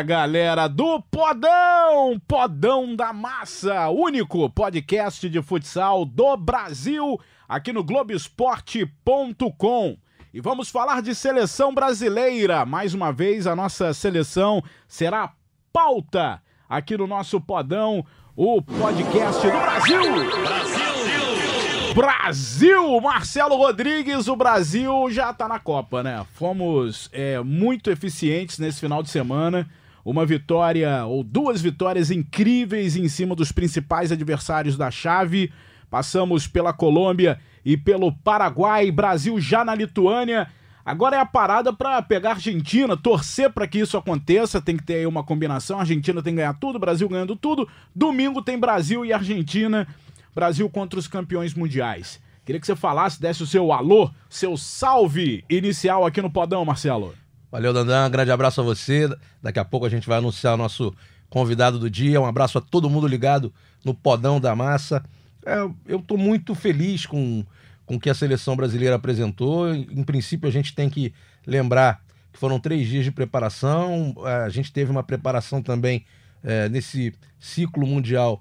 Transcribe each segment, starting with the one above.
Fala galera do Podão, Podão da Massa, único podcast de futsal do Brasil, aqui no Globoesporte.com. E vamos falar de seleção brasileira. Mais uma vez, a nossa seleção será pauta aqui no nosso Podão, o podcast do Brasil. Brasil! Brasil! Marcelo Rodrigues, o Brasil já tá na Copa, né? Fomos é, muito eficientes nesse final de semana. Uma vitória ou duas vitórias incríveis em cima dos principais adversários da chave. Passamos pela Colômbia e pelo Paraguai, Brasil já na Lituânia. Agora é a parada para pegar a Argentina, torcer para que isso aconteça. Tem que ter aí uma combinação. A Argentina tem que ganhar tudo, Brasil ganhando tudo. Domingo tem Brasil e Argentina. Brasil contra os campeões mundiais. Queria que você falasse, desse o seu alô, seu salve inicial aqui no Podão, Marcelo. Valeu, Dandan. Um grande abraço a você. Daqui a pouco a gente vai anunciar o nosso convidado do dia. Um abraço a todo mundo ligado no Podão da Massa. É, eu estou muito feliz com, com o que a seleção brasileira apresentou. Em princípio, a gente tem que lembrar que foram três dias de preparação. É, a gente teve uma preparação também é, nesse ciclo mundial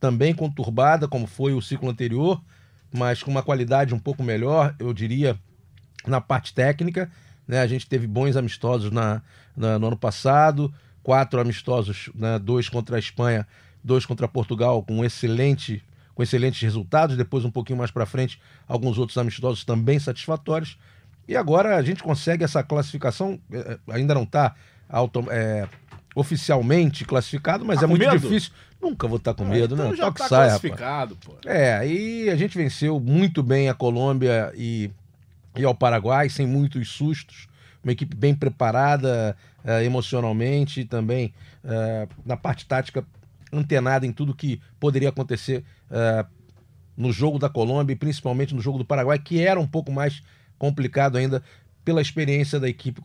também conturbada, como foi o ciclo anterior, mas com uma qualidade um pouco melhor, eu diria, na parte técnica. Né? A gente teve bons amistosos na, na no ano passado, quatro amistosos, né? dois contra a Espanha, dois contra Portugal, com excelente com excelentes resultados. Depois, um pouquinho mais para frente, alguns outros amistosos também satisfatórios. E agora a gente consegue essa classificação, é, é, ainda não está é, oficialmente classificado, mas tá é muito medo? difícil. Nunca vou estar tá com medo, então não. Já tá sai, classificado, rapaz. pô. É, aí a gente venceu muito bem a Colômbia e, e ao Paraguai, sem muitos sustos. Uma equipe bem preparada uh, emocionalmente e também uh, na parte tática antenada em tudo que poderia acontecer uh, no jogo da Colômbia e principalmente no jogo do Paraguai, que era um pouco mais complicado ainda pela experiência da equipe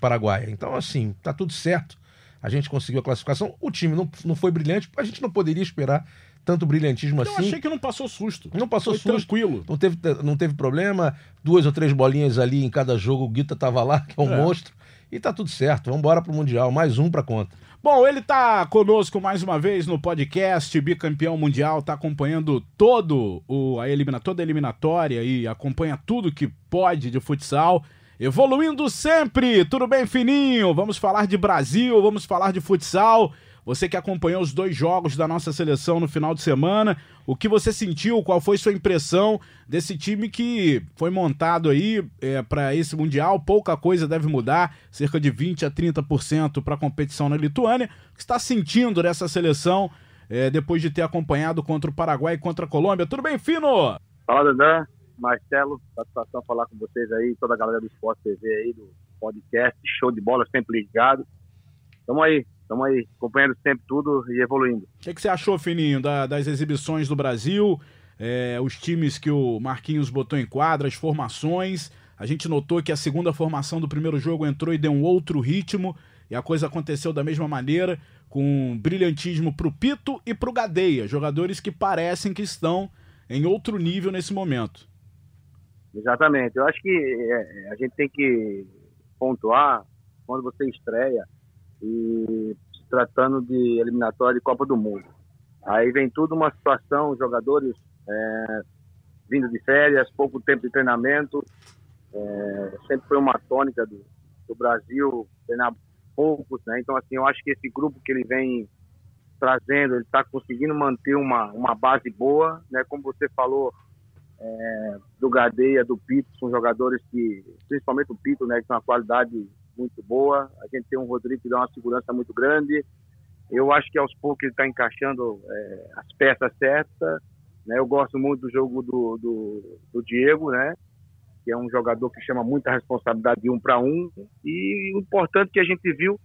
paraguaia. Então, assim, tá tudo certo a gente conseguiu a classificação. O time não, não foi brilhante, a gente não poderia esperar tanto brilhantismo assim. Eu achei que não passou susto. Não passou foi susto. tranquilo. Não teve, não teve problema. Duas ou três bolinhas ali em cada jogo. O Guita tava lá, que é um é. monstro. E tá tudo certo. Vamos embora pro Mundial. Mais um pra conta. Bom, ele tá conosco mais uma vez no podcast, bicampeão mundial, tá acompanhando todo o a elimina, toda a eliminatória e acompanha tudo que pode de futsal. Evoluindo sempre, tudo bem, fininho? Vamos falar de Brasil, vamos falar de futsal. Você que acompanhou os dois jogos da nossa seleção no final de semana, o que você sentiu? Qual foi sua impressão desse time que foi montado aí é, para esse Mundial? Pouca coisa deve mudar, cerca de 20 a 30% para a competição na Lituânia. O que está sentindo dessa seleção é, depois de ter acompanhado contra o Paraguai e contra a Colômbia? Tudo bem, Fino? Fala, Dandan. Marcelo, satisfação falar com vocês aí, toda a galera do Esporte TV aí, do podcast, show de bola, sempre ligado. Tamo aí, tamo aí, acompanhando sempre tudo e evoluindo. O que, que, você achou, Fininho, da, das exibições do Brasil, é, os times que o Marquinhos botou em quadra, as formações? A gente notou que a segunda formação do primeiro jogo entrou e deu um outro ritmo, e a coisa aconteceu da mesma maneira, com brilhantismo pro Pito e pro Gadeia, jogadores que parecem que estão em outro nível nesse momento. Exatamente. Eu acho que é, a gente tem que pontuar quando você estreia e se tratando de eliminatória de Copa do Mundo. Aí vem tudo uma situação, jogadores é, vindo de férias, pouco tempo de treinamento. É, sempre foi uma tônica do, do Brasil treinar poucos, né? Então, assim, eu acho que esse grupo que ele vem trazendo, ele está conseguindo manter uma, uma base boa, né? Como você falou, é, do Gadeia, do Pito, são jogadores que, principalmente o Pito, né, que tem uma qualidade muito boa. A gente tem um Rodrigo que dá uma segurança muito grande. Eu acho que aos poucos ele está encaixando é, as peças certas. Né? Eu gosto muito do jogo do, do, do, Diego, né? que é um jogador que chama muita responsabilidade de um para um. E o importante que a gente viu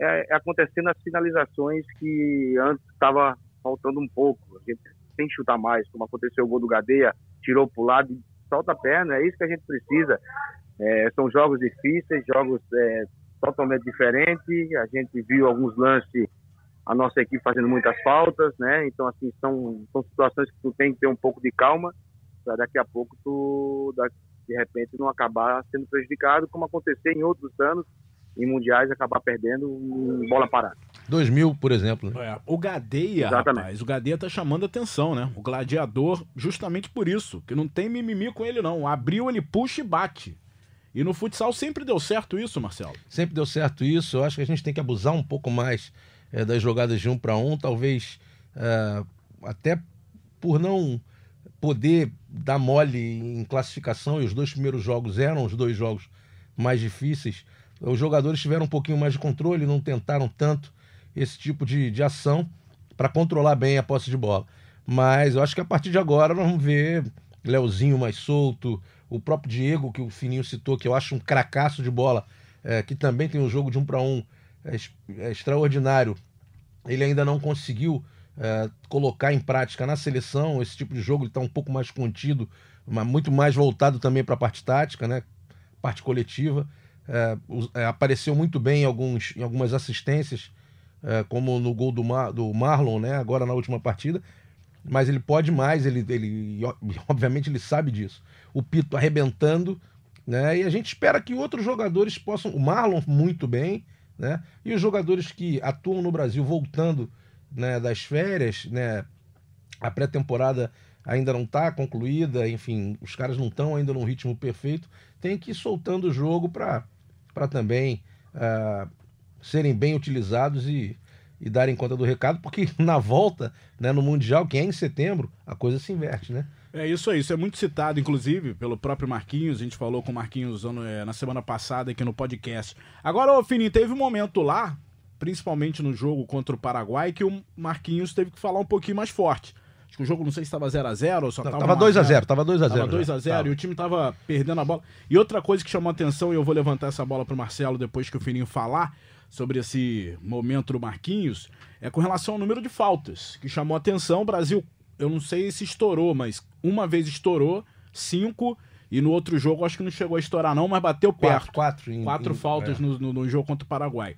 é, é acontecendo as finalizações que antes estava faltando um pouco. A gente tem que chutar mais, como aconteceu o gol do Gadeia, tirou para o lado e solta a perna, é isso que a gente precisa. É, são jogos difíceis, jogos é, totalmente diferentes. A gente viu alguns lances, a nossa equipe fazendo muitas faltas, né? Então, assim, são, são situações que tu tem que ter um pouco de calma para daqui a pouco tu, de repente, não acabar sendo prejudicado, como aconteceu em outros anos, em mundiais acabar perdendo em bola parada. 2000, por exemplo. É, o Gadeia, Exatamente. rapaz, o Gadeia tá chamando atenção, né? O gladiador, justamente por isso, que não tem mimimi com ele não. Abriu, ele puxa e bate. E no futsal sempre deu certo isso, Marcelo? Sempre deu certo isso. Eu acho que a gente tem que abusar um pouco mais é, das jogadas de um para um, talvez é, até por não poder dar mole em classificação, e os dois primeiros jogos eram os dois jogos mais difíceis. Os jogadores tiveram um pouquinho mais de controle, não tentaram tanto esse tipo de, de ação para controlar bem a posse de bola. Mas eu acho que a partir de agora nós vamos ver Leozinho mais solto, o próprio Diego, que o Fininho citou, que eu acho um cracaço de bola, é, que também tem um jogo de um para um é, é extraordinário. Ele ainda não conseguiu é, colocar em prática na seleção esse tipo de jogo, ele está um pouco mais contido, mas muito mais voltado também para a parte tática, né? parte coletiva. É, apareceu muito bem em, alguns, em algumas assistências, como no gol do, Mar, do Marlon, né? agora na última partida. Mas ele pode mais, ele, ele obviamente ele sabe disso. O Pito arrebentando, né? E a gente espera que outros jogadores possam. O Marlon muito bem, né? E os jogadores que atuam no Brasil voltando né, das férias, né? A pré-temporada ainda não está concluída, enfim, os caras não estão ainda num ritmo perfeito, tem que ir soltando o jogo para também uh, serem bem utilizados e, e darem conta do recado, porque na volta, né, no Mundial, que é em setembro, a coisa se inverte, né? É isso aí, isso é muito citado, inclusive, pelo próprio Marquinhos. A gente falou com o Marquinhos é, na semana passada aqui no podcast. Agora, ô Fininho, teve um momento lá, principalmente no jogo contra o Paraguai, que o Marquinhos teve que falar um pouquinho mais forte. Acho que o jogo não sei se estava 0x0 ou só estava. Tava 2x0, tava 2x0. Tava 2x0 e o time tava perdendo a bola. E outra coisa que chamou a atenção, e eu vou levantar essa bola pro Marcelo depois que o Fininho falar sobre esse momento do Marquinhos, é com relação ao número de faltas, que chamou a atenção. O Brasil, eu não sei se estourou, mas uma vez estourou, cinco. E no outro jogo acho que não chegou a estourar, não, mas bateu perto. Quatro, quatro, em, quatro em, faltas é. no, no, no, jogo contra o Paraguai.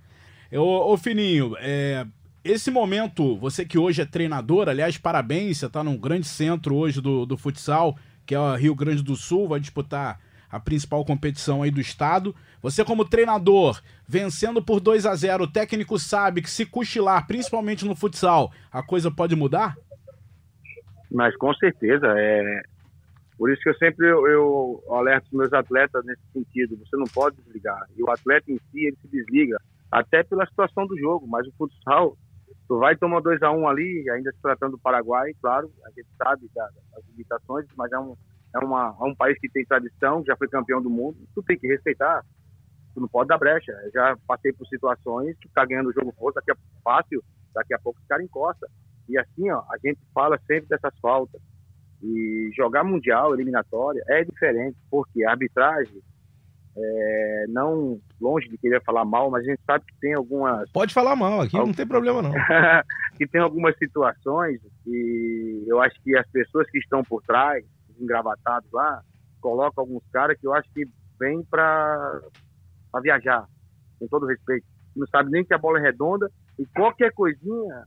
Ô, ô Fininho, é, esse momento, você que hoje é treinador, aliás, parabéns, você está num grande centro hoje do, do futsal, que é o Rio Grande do Sul, vai disputar a principal competição aí do estado. Você como treinador, vencendo por 2 a 0 o técnico sabe que se cochilar, principalmente no futsal, a coisa pode mudar? Mas com certeza, é... Por isso que eu sempre eu, eu alerto os meus atletas nesse sentido, você não pode desligar. E o atleta em si, ele se desliga, até pela situação do jogo, mas o futsal tu vai tomar 2 a 1 um ali, ainda se tratando do Paraguai, claro, a gente sabe das, limitações, mas é um, é, uma, é um país que tem tradição, já foi campeão do mundo, tu tem que respeitar, tu não pode dar brecha. Eu já passei por situações que tá ganhando o jogo força, daqui fácil, daqui a pouco os caras encosta. E assim, ó, a gente fala sempre dessas faltas. E jogar mundial, eliminatória, é diferente, porque a arbitragem é, não longe de querer falar mal, mas a gente sabe que tem algumas. Pode falar mal, aqui não tem problema não. que tem algumas situações e eu acho que as pessoas que estão por trás, engravatados lá, colocam alguns caras que eu acho que vêm para viajar, com todo respeito. Não sabe nem que a bola é redonda e qualquer coisinha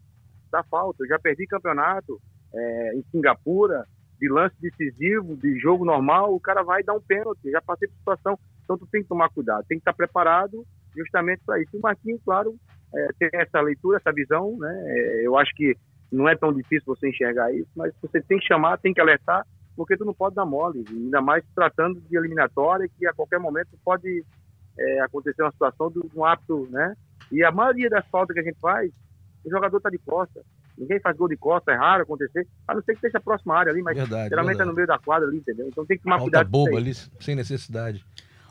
dá falta. Eu já perdi campeonato é, em Singapura, de lance decisivo, de jogo normal, o cara vai dar um pênalti. Já passei por situação então tu tem que tomar cuidado, tem que estar preparado justamente para isso. E o Marquinhos, claro, é, tem essa leitura, essa visão, né? É, eu acho que não é tão difícil você enxergar isso, mas você tem que chamar, tem que alertar, porque tu não pode dar mole, ainda mais tratando de eliminatória, que a qualquer momento pode é, acontecer uma situação de um apto, né? E a maioria das faltas que a gente faz, o jogador está de costa. Ninguém faz gol de costa, é raro acontecer, a não ser que esteja a próxima área ali, mas verdade, geralmente verdade. é no meio da quadra ali, entendeu? Então tem que tomar cuidado. boba ali, sem necessidade.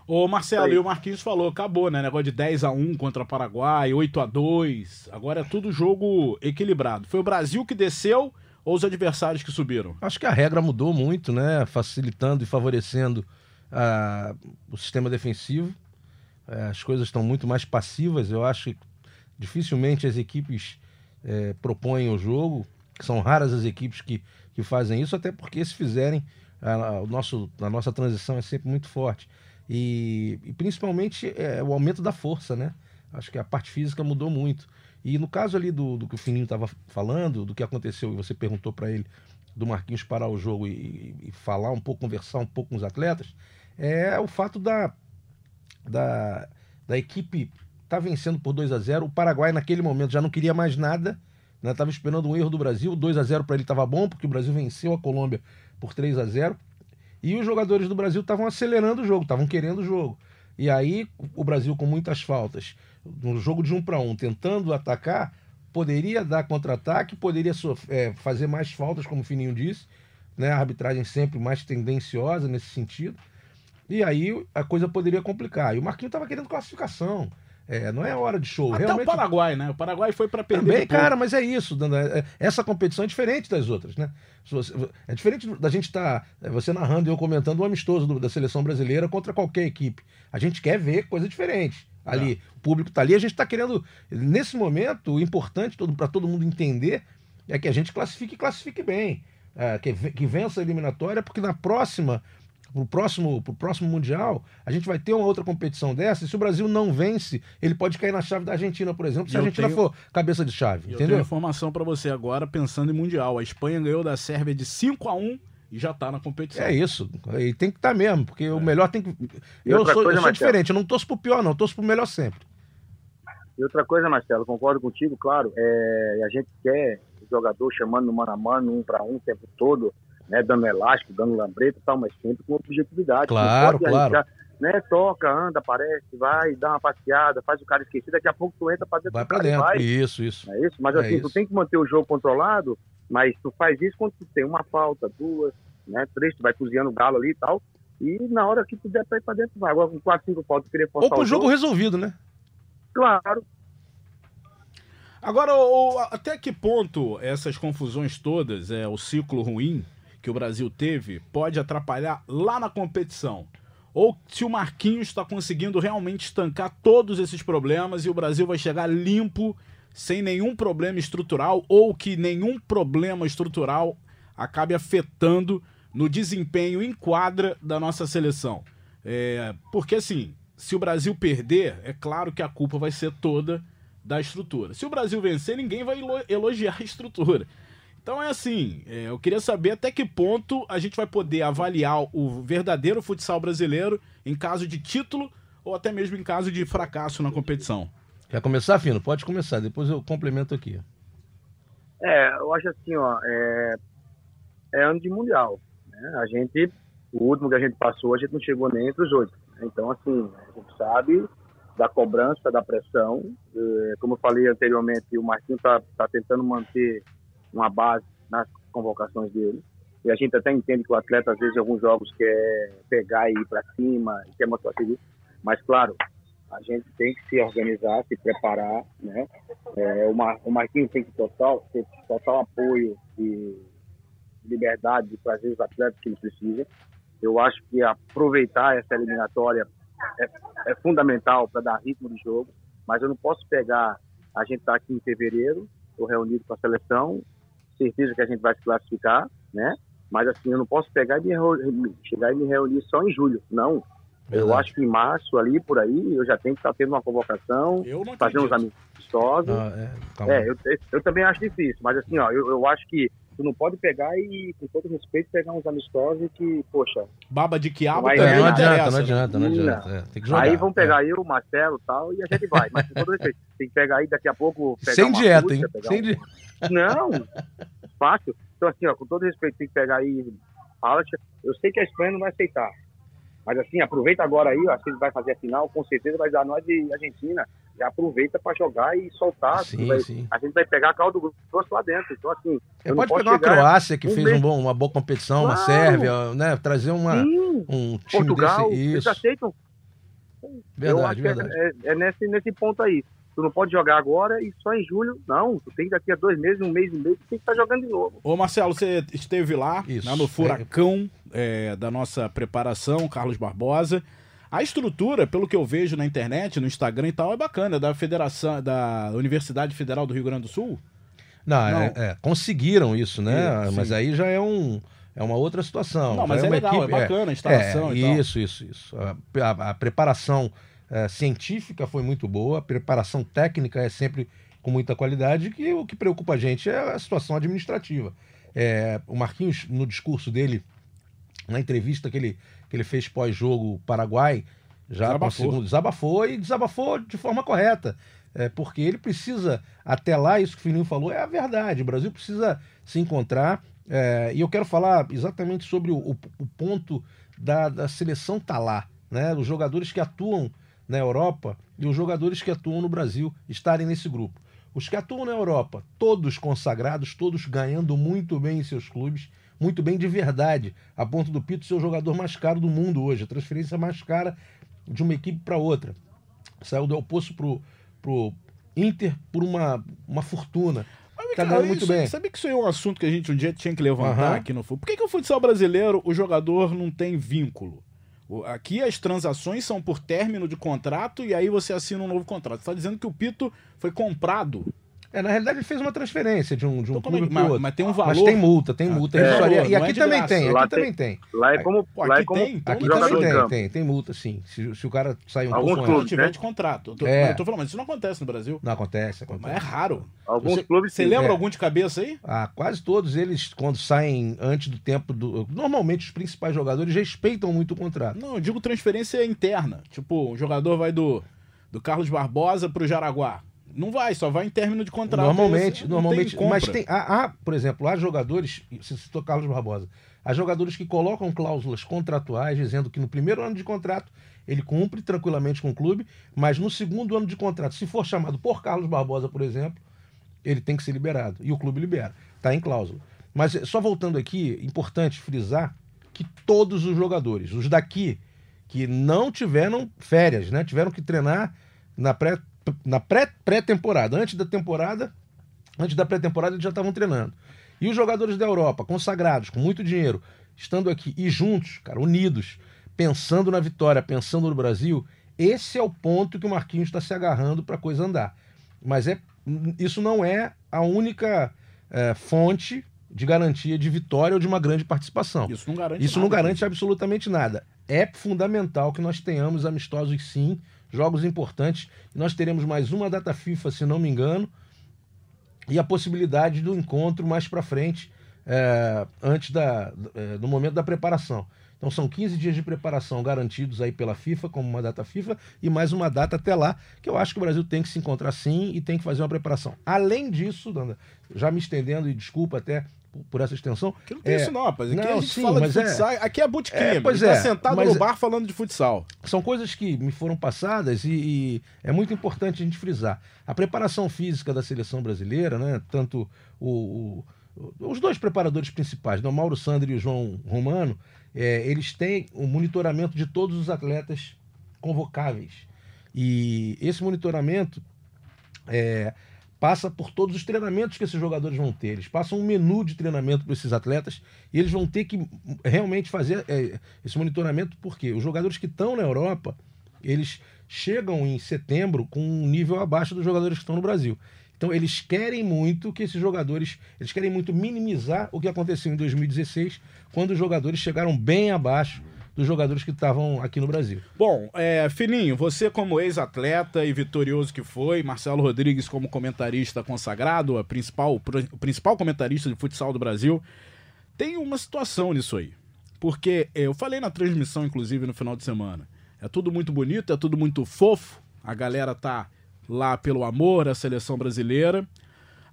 Ô Marcelo, e o Marquinhos falou, acabou, né? Negócio de 10 a 1 contra o Paraguai, 8 a 2 Agora é tudo jogo equilibrado. Foi o Brasil que desceu ou os adversários que subiram? Acho que a regra mudou muito, né? Facilitando e favorecendo uh, o sistema defensivo. Uh, as coisas estão muito mais passivas. Eu acho que dificilmente as equipes uh, propõem o jogo. São raras as equipes que, que fazem isso, até porque se fizerem, a, o nosso, a nossa transição é sempre muito forte. E, e principalmente é, o aumento da força, né? Acho que a parte física mudou muito. E no caso ali do, do que o Fininho estava falando, do que aconteceu, e você perguntou para ele do Marquinhos parar o jogo e, e, falar um pouco, conversar um pouco com os atletas, é o fato da, da, da equipe tá vencendo por 2 a 0 O Paraguai, naquele momento, já não queria mais nada. Né? Tava esperando um erro do Brasil. 2 a 0 para ele estava bom, porque o Brasil venceu a Colômbia por 3 a 0 E os jogadores do Brasil estavam acelerando o jogo, estavam querendo o jogo. E aí, o Brasil, com muitas faltas, no jogo de um para um, tentando atacar, poderia dar contra-ataque, poderia é, fazer mais faltas, como o Fininho disse. Né? A arbitragem sempre mais tendenciosa nesse sentido. E aí a coisa poderia complicar. E o Marquinhos estava querendo classificação. É, não é hora de show. Até Realmente... o Paraguai, né? O Paraguai foi para perder. Também, cara, mas é isso. É, é, essa competição é diferente das outras, né? É diferente da gente estar, tá, você narrando e eu comentando o um amistoso do, da seleção brasileira contra qualquer equipe. A gente quer ver coisa diferente. Ali, é. o público está ali, a gente está querendo. Nesse momento, o importante para todo mundo entender é que a gente classifique e classifique bem. É, que, que vença a eliminatória, porque na próxima pro próximo, pro próximo Mundial, a gente vai ter uma outra competição dessa, e se o Brasil não vence, ele pode cair na chave da Argentina, por exemplo, se a Argentina tenho... for cabeça de chave. Eu entendeu? tenho informação para você agora, pensando em Mundial. A Espanha ganhou da Sérvia de 5 a 1 e já está na competição. É isso. E tem que estar tá mesmo, porque é. o melhor tem que. Eu sou, coisa, eu sou diferente, eu não torço pro pior, não, eu torço pro melhor sempre. E outra coisa, Marcelo, concordo contigo, claro, é, a gente quer o jogador chamando no mano a mano, um para um o tempo todo né, dando elástico, dando lambreta e tal, mas sempre com objetividade. Claro, claro. Arriscar, né, toca, anda, aparece, vai, dá uma passeada, faz o cara esquecer, daqui a pouco tu entra pra dentro vai pra dentro, vai. isso, isso. É isso, mas é assim, isso. tu tem que manter o jogo controlado, mas tu faz isso quando tu tem uma falta, duas, né, três, tu vai cozinhando o galo ali e tal, e na hora que tu der pra ir pra dentro, vai. Agora com quatro, cinco faltas, tu querer forçar Ou com o jogo, jogo resolvido, né? Claro, Agora, o, até que ponto essas confusões todas, é o ciclo ruim, que o Brasil teve pode atrapalhar lá na competição. Ou se o Marquinhos está conseguindo realmente estancar todos esses problemas e o Brasil vai chegar limpo, sem nenhum problema estrutural, ou que nenhum problema estrutural acabe afetando no desempenho em quadra da nossa seleção. É, porque assim, se o Brasil perder, é claro que a culpa vai ser toda da estrutura. Se o Brasil vencer, ninguém vai elogiar a estrutura. Então é assim, é, eu queria saber até que ponto a gente vai poder avaliar o verdadeiro futsal brasileiro em caso de título ou até mesmo em caso de fracasso na competição. Quer começar, Fino? Pode começar, depois eu complemento aqui. É, eu acho assim, ó, é, é ano de mundial. Né? A gente, o último que a gente passou, a gente não chegou nem entre os oito. Né? Então, assim, a gente sabe da cobrança, da pressão. É, como eu falei anteriormente, o Marquinhos está tá tentando manter uma base nas convocações dele. E a gente até entende que o atleta, às vezes, em alguns jogos, quer pegar e ir para cima, quer mostrar serviço. Mas, claro, a gente tem que se organizar, se preparar, né? É, o, Mar, o Marquinhos tem que total, ter total apoio e liberdade de trazer os atletas que ele precisa. Eu acho que aproveitar essa eliminatória é, é fundamental para dar ritmo de jogo, mas eu não posso pegar, a gente está aqui em fevereiro, estou reunido com a seleção, certeza que a gente vai se classificar, né? Mas assim, eu não posso pegar e me, chegar e me reunir só em julho. Não. Verdade. Eu acho que em março, ali, por aí, eu já tenho que estar tendo uma convocação, fazer uns amistosos. Ah, é, é eu, eu, também acho difícil, mas assim, ó, eu, eu acho que tu não pode pegar e, com todo respeito, pegar uns amistosos que, poxa. Baba de quiabo não, também não adianta, não adianta, não adianta. É, tem que jogar, aí vão pegar é. eu, o Marcelo e tal, e a gente vai. Mas com todo respeito, tem que pegar aí daqui a pouco. Sem dieta, hein? Sem um... dieta. Não, fácil. Então, assim, ó, com todo respeito, tem que pegar aí. Eu sei que a Espanha não vai aceitar. Mas assim, aproveita agora aí, acho que ele vai fazer a final, com certeza vai dar nós de Argentina. Já aproveita para jogar e soltar. Sim, vai, sim. A gente vai pegar caldo grosso lá dentro. Então, assim. É, pode pegar uma Croácia que um fez um bom, uma boa competição, claro. uma Sérvia, né? Trazer uma, sim. um time Portugal, desse. Isso. Eles aceitam. Verdade, Eu acho verdade. Que é, é, é nesse, nesse ponto aí tu não pode jogar agora e só em julho. Não, tu tem daqui a dois meses, um mês e meio, tu tem que estar jogando de novo. Ô Marcelo, você esteve lá, né, no furacão é, da nossa preparação, Carlos Barbosa. A estrutura, pelo que eu vejo na internet, no Instagram e tal, é bacana, da Federação, da Universidade Federal do Rio Grande do Sul. Não, não. É, é, conseguiram isso, né? mas aí já é um é uma outra situação. Não, mas é, é legal, equipe, é bacana a instalação é, e Isso, isso, isso. A, a, a preparação é, científica foi muito boa, a preparação técnica é sempre com muita qualidade, que o que preocupa a gente é a situação administrativa. É, o Marquinhos, no discurso dele, na entrevista que ele, que ele fez pós-jogo Paraguai, Já Desabafou. conseguiu- desabafou e desabafou de forma correta. É, porque ele precisa, até lá, isso que o Fininho falou é a verdade. O Brasil precisa se encontrar. é, e eu quero falar exatamente sobre o, o- o ponto da, da seleção tá lá. Né? Os jogadores que atuam na Europa e os jogadores que atuam no Brasil estarem nesse grupo. Os que atuam na Europa, todos consagrados, todos ganhando muito bem em seus clubes, muito bem de verdade, a ponto do Pito ser o jogador mais caro do mundo hoje, a transferência mais cara de uma equipe para outra. Saiu do El Poço pro, pro Inter por uma, uma fortuna. Tá ganhando muito isso- bem. Sabia que isso aí é um assunto que a gente um dia tinha que levantar Aham. aqui no futebol? Por que, que o futsal brasileiro, o jogador não tem vínculo? Aqui as transações são por término de contrato e aí você assina um novo contrato. Você tá dizendo que o Pito foi comprado. É, na realidade, ele fez uma transferência de um, de um Então, é clube mas, outro. mas tem um valor. Mas tem multa, tem Ah, multa. valor, e aqui é também graça. tem, Lá aqui tem- também tem. Lá é como, Pô, lá aqui é como tem, então Aqui jogador também em tem, tem, tem multa, sim. Se, se o cara sai um Alguns pouco Se antes. clubes, tiver né? de contrato. Eu tô, É. eu tô falando, mas isso não acontece no Brasil. Não acontece, acontece. Mas é raro. Alguns Você, clubes você lembra É. algum de cabeça aí? Ah, quase todos eles, quando saem antes do tempo do. Normalmente os principais jogadores respeitam muito o contrato. Não, eu digo transferência interna. Tipo, o jogador vai do, do Carlos Barbosa pro Jaraguá. Não vai, só vai em término de contrato. Normalmente, normalmente. tem mas tem. Há, há, por exemplo, há jogadores. Você citou Carlos Barbosa. Há jogadores que colocam cláusulas contratuais dizendo que no primeiro ano de contrato ele cumpre tranquilamente com o clube, mas no segundo ano de contrato, se for chamado por Carlos Barbosa, por exemplo, ele tem que ser liberado. E o clube libera. Está em cláusula. Mas só voltando aqui, importante frisar que todos os jogadores, os daqui, que não tiveram férias, né? Tiveram que treinar na pré na pré pré-temporada, antes da temporada, antes da pré-temporada eles já estavam treinando. E os jogadores da Europa, consagrados, com muito dinheiro, estando aqui e juntos, cara, unidos, pensando na vitória, pensando no Brasil, esse é o ponto que o Marquinhos está se agarrando para a coisa andar. Mas é, isso não é a única eh, fonte de garantia de vitória ou de uma grande participação. Isso não garante Isso não nada. garante absolutamente nada. É fundamental que nós tenhamos amistosos sim, jogos importantes. Nós teremos mais uma data FIFA, se não me engano, e a possibilidade do encontro mais para frente, é, antes da, é, no momento da preparação. Então são 15 dias de preparação garantidos aí pela FIFA, como uma data FIFA, e mais uma data até lá, que eu acho que o Brasil tem que se encontrar sim e tem que fazer uma preparação. Além disso, já me estendendo, e desculpa até por- essa extensão, Aqui não tem É, isso não, rapaz. Aqui não, a gente sim, fala de é- futsal. Aqui é bootcamp. É, pois a gente é, tá sentado no é- bar falando de futsal. são coisas que me foram passadas e, e é muito importante a gente frisar. A preparação física da seleção brasileira, né, tanto o, o- os dois preparadores principais, né, o Mauro Sandri e o João Romano, é, eles têm o monitoramento de todos os atletas convocáveis. E esse monitoramento é, passa por todos os treinamentos que esses jogadores vão ter. Eles passam um menu de treinamento para esses atletas e eles vão ter que realmente fazer é, esse monitoramento, porque os jogadores que estão na Europa, eles chegam em setembro com um nível abaixo dos jogadores que estão no Brasil. Então eles querem muito que esses jogadores, eles querem muito minimizar o que aconteceu em 2016, quando os jogadores chegaram bem abaixo dos jogadores que estavam aqui no Brasil. Bom, é, Fininho, você como ex-atleta e vitorioso que foi, Marcelo Rodrigues como comentarista consagrado, a principal, o principal comentarista de futsal do Brasil, tem uma situação nisso aí. Porque é, eu falei na transmissão, inclusive, no final de semana. É tudo muito bonito, é tudo muito fofo. A galera tá lá pelo amor à seleção brasileira.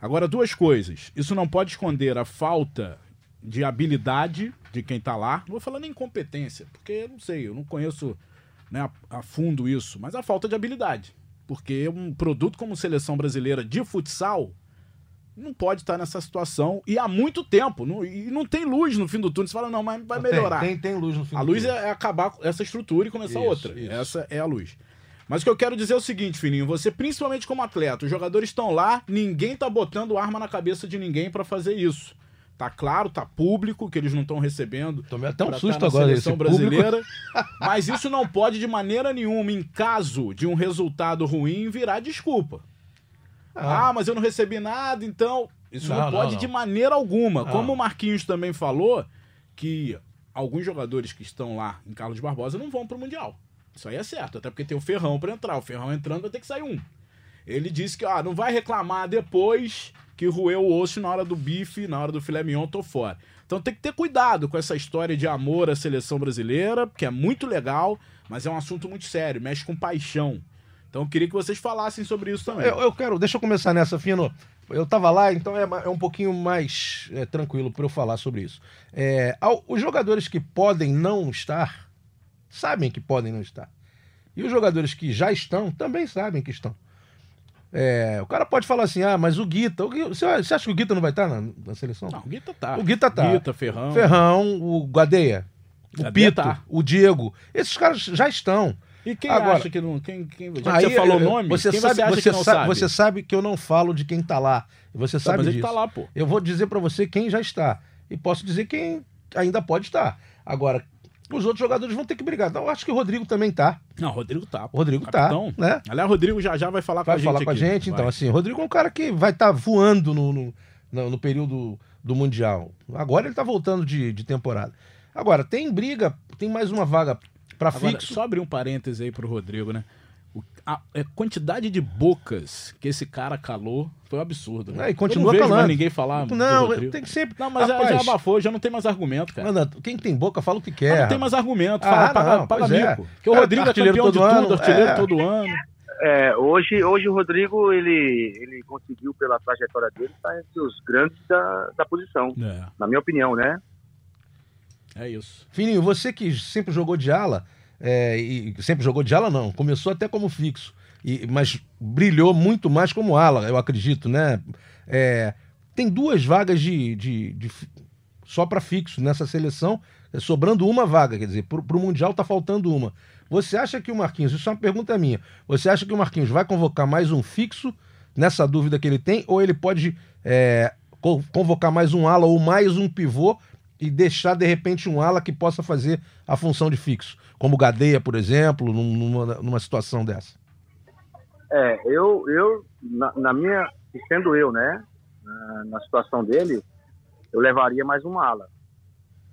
Agora, duas coisas. Isso não pode esconder a falta de habilidade de quem tá lá. Não vou falar nem incompetência, porque eu não sei, eu não conheço né, a, a fundo isso, mas a falta de habilidade. Porque um produto como seleção brasileira de futsal não pode estar nessa situação e há muito tempo. Não, e não tem luz no fim do túnel. Você fala, não, mas vai melhorar. Tem, tem, tem luz no fim A do luz túnel. é, é acabar com essa estrutura e começar Isso, outra. isso. Essa é a luz. Mas o que eu quero dizer é o seguinte, Fininho, você principalmente como atleta, os jogadores estão lá, ninguém tá botando arma na cabeça de ninguém para fazer isso. Tá claro, tá público que eles não estão recebendo. Tomei até um susto tá agora seleção esse brasileira. Mas isso não pode de maneira nenhuma, em caso de um resultado ruim, virar desculpa. Ah, mas eu não recebi nada, então. Isso não, Não, não, pode não. de maneira alguma. Não. Como o Marquinhos também falou, que alguns jogadores que estão lá em Carlos Barbosa não vão pro Mundial. Isso aí é certo, até porque tem o Ferrão para entrar. O Ferrão entrando vai ter que sair um. Ele disse que ah, não vai reclamar depois que roeu o osso na hora do bife, na hora do filé mignon, tô fora. Então tem que ter cuidado com essa história de amor à seleção brasileira, que é muito legal, mas é um assunto muito sério, mexe com paixão. Então eu queria que vocês falassem sobre isso também. Eu, eu quero, deixa eu começar nessa, Fino. Eu tava lá, então é, é um pouquinho mais é, tranquilo para eu falar sobre isso. É, ao- os jogadores que podem não estar, sabem que podem não estar. E os jogadores que já estão, também sabem que estão. É, o cara pode falar assim, ah, mas o Guita, o Gui- você, acha que o Guita não vai estar na, na seleção? Não, o Guita tá. O Guita tá. Guita, Ferrão. Ferrão, o Gadeia, o Gadeia Pito, tá. o Diego, esses caras já estão. E quem Agora- acha que não. Quem, quem, já Aí, você falou o eu- nome, você quem sabe, você acha você que não sabe, sabe? você sabe que eu não falo de quem tá lá. Você Tá, sabe mas ele disso. tá lá, pô. Eu vou dizer pra você quem já está e posso dizer quem ainda pode estar. Agora, os outros jogadores vão ter que brigar. Então, eu acho que o Rodrigo também tá. Não, o Rodrigo tá. O Rodrigo Capitão. tá, né? Aliás, o Rodrigo já já vai falar com Vai a gente. falar com a aqui. gente, então Vai. assim, o Rodrigo é um cara que vai estar voando no, no, no- no período do Mundial. Agora ele tá voltando de, de temporada. Agora, tem briga, tem mais uma vaga pra Agora, fixo. só abrir um parêntese aí pro Rodrigo, né? A, a quantidade de bocas que esse cara calou foi um absurdo. Né? É, e continua Eu não vejo mais calando. ninguém falar. Não, tem que sempre. Não, mas já- Rapaz, já abafou, já não tem mais argumento, cara. Manda, quem tem boca fala o que Ah, quer. não tem mais argumento. Ah, Fala, paga, não, paga é. mico. Porque o Rodrigo é artilheiro campeão de todo tudo, ano, artilheiro é. todo ano. É, hoje, hoje o Rodrigo, ele, ele conseguiu, pela trajetória dele, estar entre os grandes da, da posição, É, na minha opinião, né? é isso. Fininho, você que sempre jogou de ala, é, e sempre jogou de ala não, começou até como fixo, e, mas brilhou muito mais como ala, eu acredito, né? É, tem duas vagas de, de- de só para fixo nessa seleção, é, sobrando uma vaga, quer dizer, para o Mundial tá faltando uma. Você acha que o Marquinhos, isso é uma pergunta minha, você acha que o Marquinhos vai convocar mais um fixo nessa dúvida que ele tem, ou ele pode é, co- convocar mais um ala ou mais um pivô e deixar de repente um ala que possa fazer a função de fixo, como o Gadeia, por exemplo, num- numa, numa situação dessa? É, eu, eu na, na minha, sendo eu, né, na, na situação dele, eu levaria mais uma ala.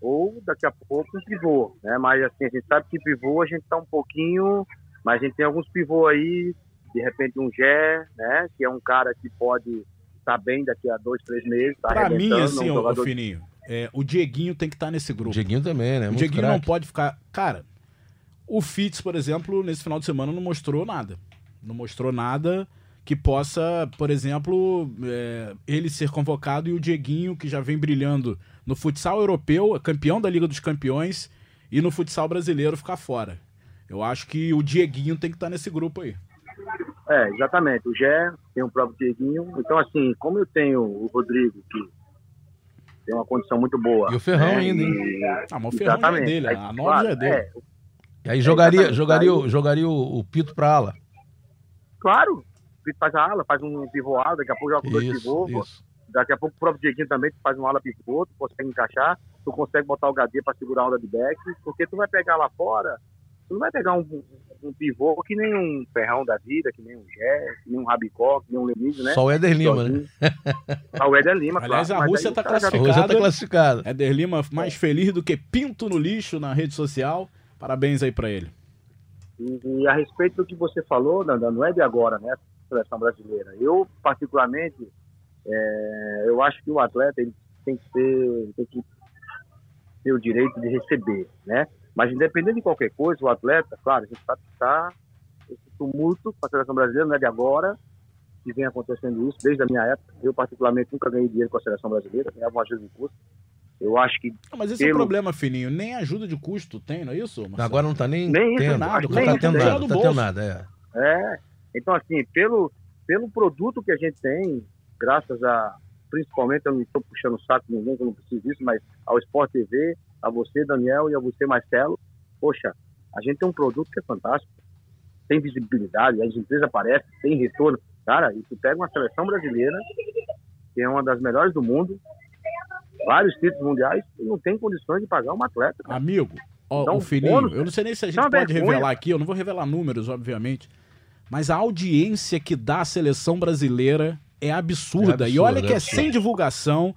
Ou daqui a pouco um pivô, né? Mas assim, a gente sabe que pivô a gente tá um pouquinho, mas a gente tem alguns pivô aí, de repente um Gé, né, que é um cara que pode estar bem daqui a dois, três meses, tá Pra mim, arrebentando, assim, um jogador Fininho, é, o Dieguinho tem que estar nesse O grupo. Dieguinho também, né? O Muito Dieguinho não pode ficar. Cara, o Fitz, por exemplo, nesse final de semana não mostrou nada. Não mostrou nada que possa, por exemplo, é, ele ser convocado e o Dieguinho, que já vem brilhando no futsal europeu, é campeão da Liga dos Campeões, e no futsal brasileiro ficar fora. Eu acho que o Dieguinho tem que estar nesse grupo aí. É, exatamente. O Gé, tem o próprio Dieguinho. Então, assim, como eu tenho o Rodrigo, que tem uma condição muito boa. E o Ferrão né, ainda, hein? e- Ah, mas o Ferrão já é Exatamente. dele, a nove claro, já é dele. é, E aí jogaria, jogaria, o- jogaria o, o Pito pra ala. claro, faz a ala, faz um pivô ala, daqui a pouco joga com dois pivôs. Daqui a pouco o próprio Dieguinho também tu faz uma ala pivô, tu consegue encaixar, tu consegue botar o HD para segurar a onda de back, porque tu vai pegar lá fora, tu não vai pegar um, um pivô que nem um Ferrão da vida, que nem um Gé, que nem um Rabicó, que nem um Lenise, né? Só o Éder Lima, né? Sozinho. Ah, o Éder Lima, Aliás, claro, a Rússia tá o cara já- O classificada. Rosé tá classificado. Éder Lima mais feliz do que pinto no lixo na rede social. Parabéns aí pra ele. E, a respeito do que você falou, Nanda, não é de agora, né? Seleção brasileira. Eu, particularmente, é, eu acho que o atleta ele tem que ter, tem que ter o direito de receber, né? Mas independente de qualquer coisa, o atleta, claro, a gente sabe que está esse tumulto para a seleção brasileira, não é de agora que vem acontecendo isso, desde a minha época. Eu, particularmente, nunca ganhei dinheiro com a seleção brasileira, ganhava uma ajuda de custo. Eu acho que Não, mas esse é o Pelo- problema, Fininho. Nem ajuda de custo tem, não é isso? Marcelo? Agora não tá nem, Nem tendo. nada, não tá cara tendo nada, tá tendo nada, é. É, então assim, pelo, pelo produto que a gente tem, graças a, principalmente, eu não estou puxando o saco de ninguém, que eu não preciso disso, mas ao Sport TV, a você, Daniel, e a você, Marcelo, poxa, a gente tem um produto que é fantástico, tem visibilidade, as empresas aparecem, tem retorno. Cara, e tu pega uma seleção brasileira, que é uma das melhores do mundo, vários títulos mundiais, e não tem condições de pagar um atleta. cara. Amigo, ó, Dá o Fininho, bônus, eu não sei nem se a gente uma pode vergonha. revelar aqui, eu não vou revelar números, obviamente, mas a audiência que dá a seleção brasileira é absurda. É e olha que é é sem divulgação,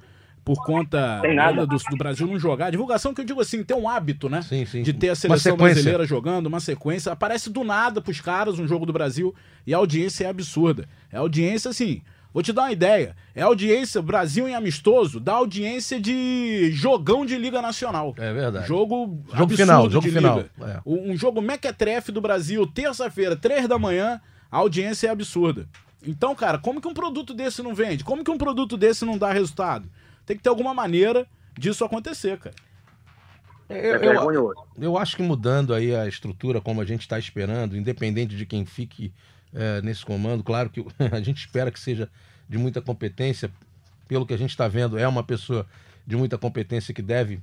por conta do, do Brasil não jogar. Divulgação que eu digo assim, tem um hábito, né? Sim, sim. de ter a seleção brasileira jogando, uma sequência. Aparece do nada pros caras um jogo do Brasil e a audiência é absurda. É audiência, assim, Vou te dar uma ideia. É audiência, Brasil em amistoso, dá audiência de jogão de Liga Nacional. É verdade. Jogo, Jogo final, jogo final. É. Um jogo mequetrefe do Brasil, terça-feira, três da manhã, a audiência é absurda. Então, cara, como que um produto desse não vende? Como que um produto desse não dá resultado? Tem que ter alguma maneira disso acontecer, cara. Eu, É eu, vergonhoso. eu acho que mudando aí a estrutura como a gente está esperando, independente de quem fique é, nesse comando, claro que a gente espera que seja de muita competência, pelo que a gente está vendo, é uma pessoa de muita competência que deve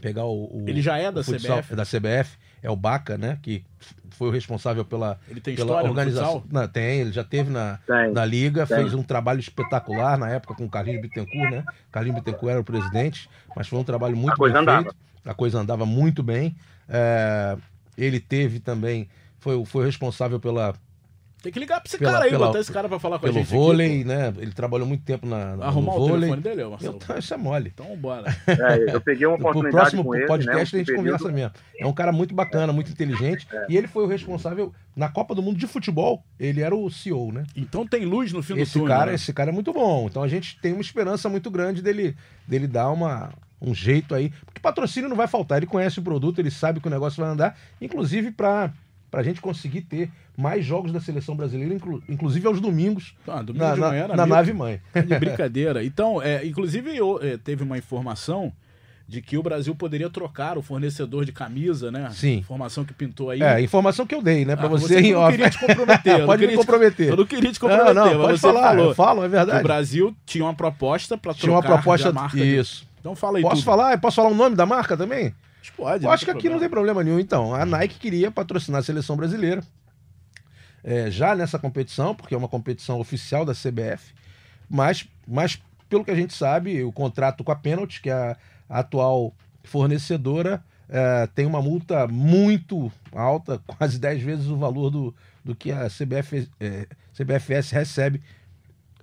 pegar o. o Ele já é da futsal- CBF? É da CBF, é o Baca, né? Que foi o responsável pela, Ele tem pela organização. Não, tem, ele já teve na, Tem. na Liga, Tem. fez um trabalho espetacular na época com o Carlinhos Bittencourt, né? Carlinhos Bittencourt era o presidente, mas foi um trabalho muito bem andava. feito. A coisa andava muito bem. É, ele teve também, foi, foi o responsável pela, Tem que ligar pra esse Pela- cara aí, pela- botar esse cara pra falar com a pelo gente. aqui, vôlei, né? Ele trabalhou muito tempo na, no Arrumar o vôlei. telefone dele, Marcelo. Eu- isso é mole. Então bora. É, eu peguei uma Pro oportunidade próximo com ele, podcast né, a gente um período- conversa mesmo. É um cara muito bacana, muito inteligente. E ele foi o responsável na Copa do Mundo de Futebol. Ele era o CEO, né? Então tem luz no fim do Esse túnel. cara, né? esse cara é muito bom. Então a gente tem uma esperança muito grande dele, dele dar uma, um jeito aí. Porque patrocínio não vai faltar. Ele conhece o produto, ele sabe que o negócio vai andar. Inclusive para a gente conseguir ter mais jogos da seleção brasileira, inclu- inclusive aos domingos, Ah, domingo na, de na- manhã na amigo. nave mãe. De brincadeira. Então, é, inclusive, eu, é, teve uma informação de que o Brasil poderia trocar o fornecedor de camisa, né? Sim. Informação que pintou aí. É, a informação que eu dei, né? Pra Ah, você, em não queria te comprometer. Pode me queria te- comprometer. Eu não queria te comprometer, Não, não, pode você falar. falou Eu falo, é verdade. o Brasil tinha uma proposta para trocar Tinha uma proposta. a marca. de- Isso. Então fala aí Posso tudo. falar? Posso falar o nome da marca também? Pode. Eu acho que aqui não tem problema nenhum, então. A Nike queria patrocinar a seleção brasileira é, já nessa competição, porque é uma competição oficial da CBF, mas, mas pelo que a gente sabe, o contrato com a Penalty, que é a, a atual fornecedora, é, tem uma multa muito alta, quase 10 vezes o valor do, do que a CBF, é, CBFS recebe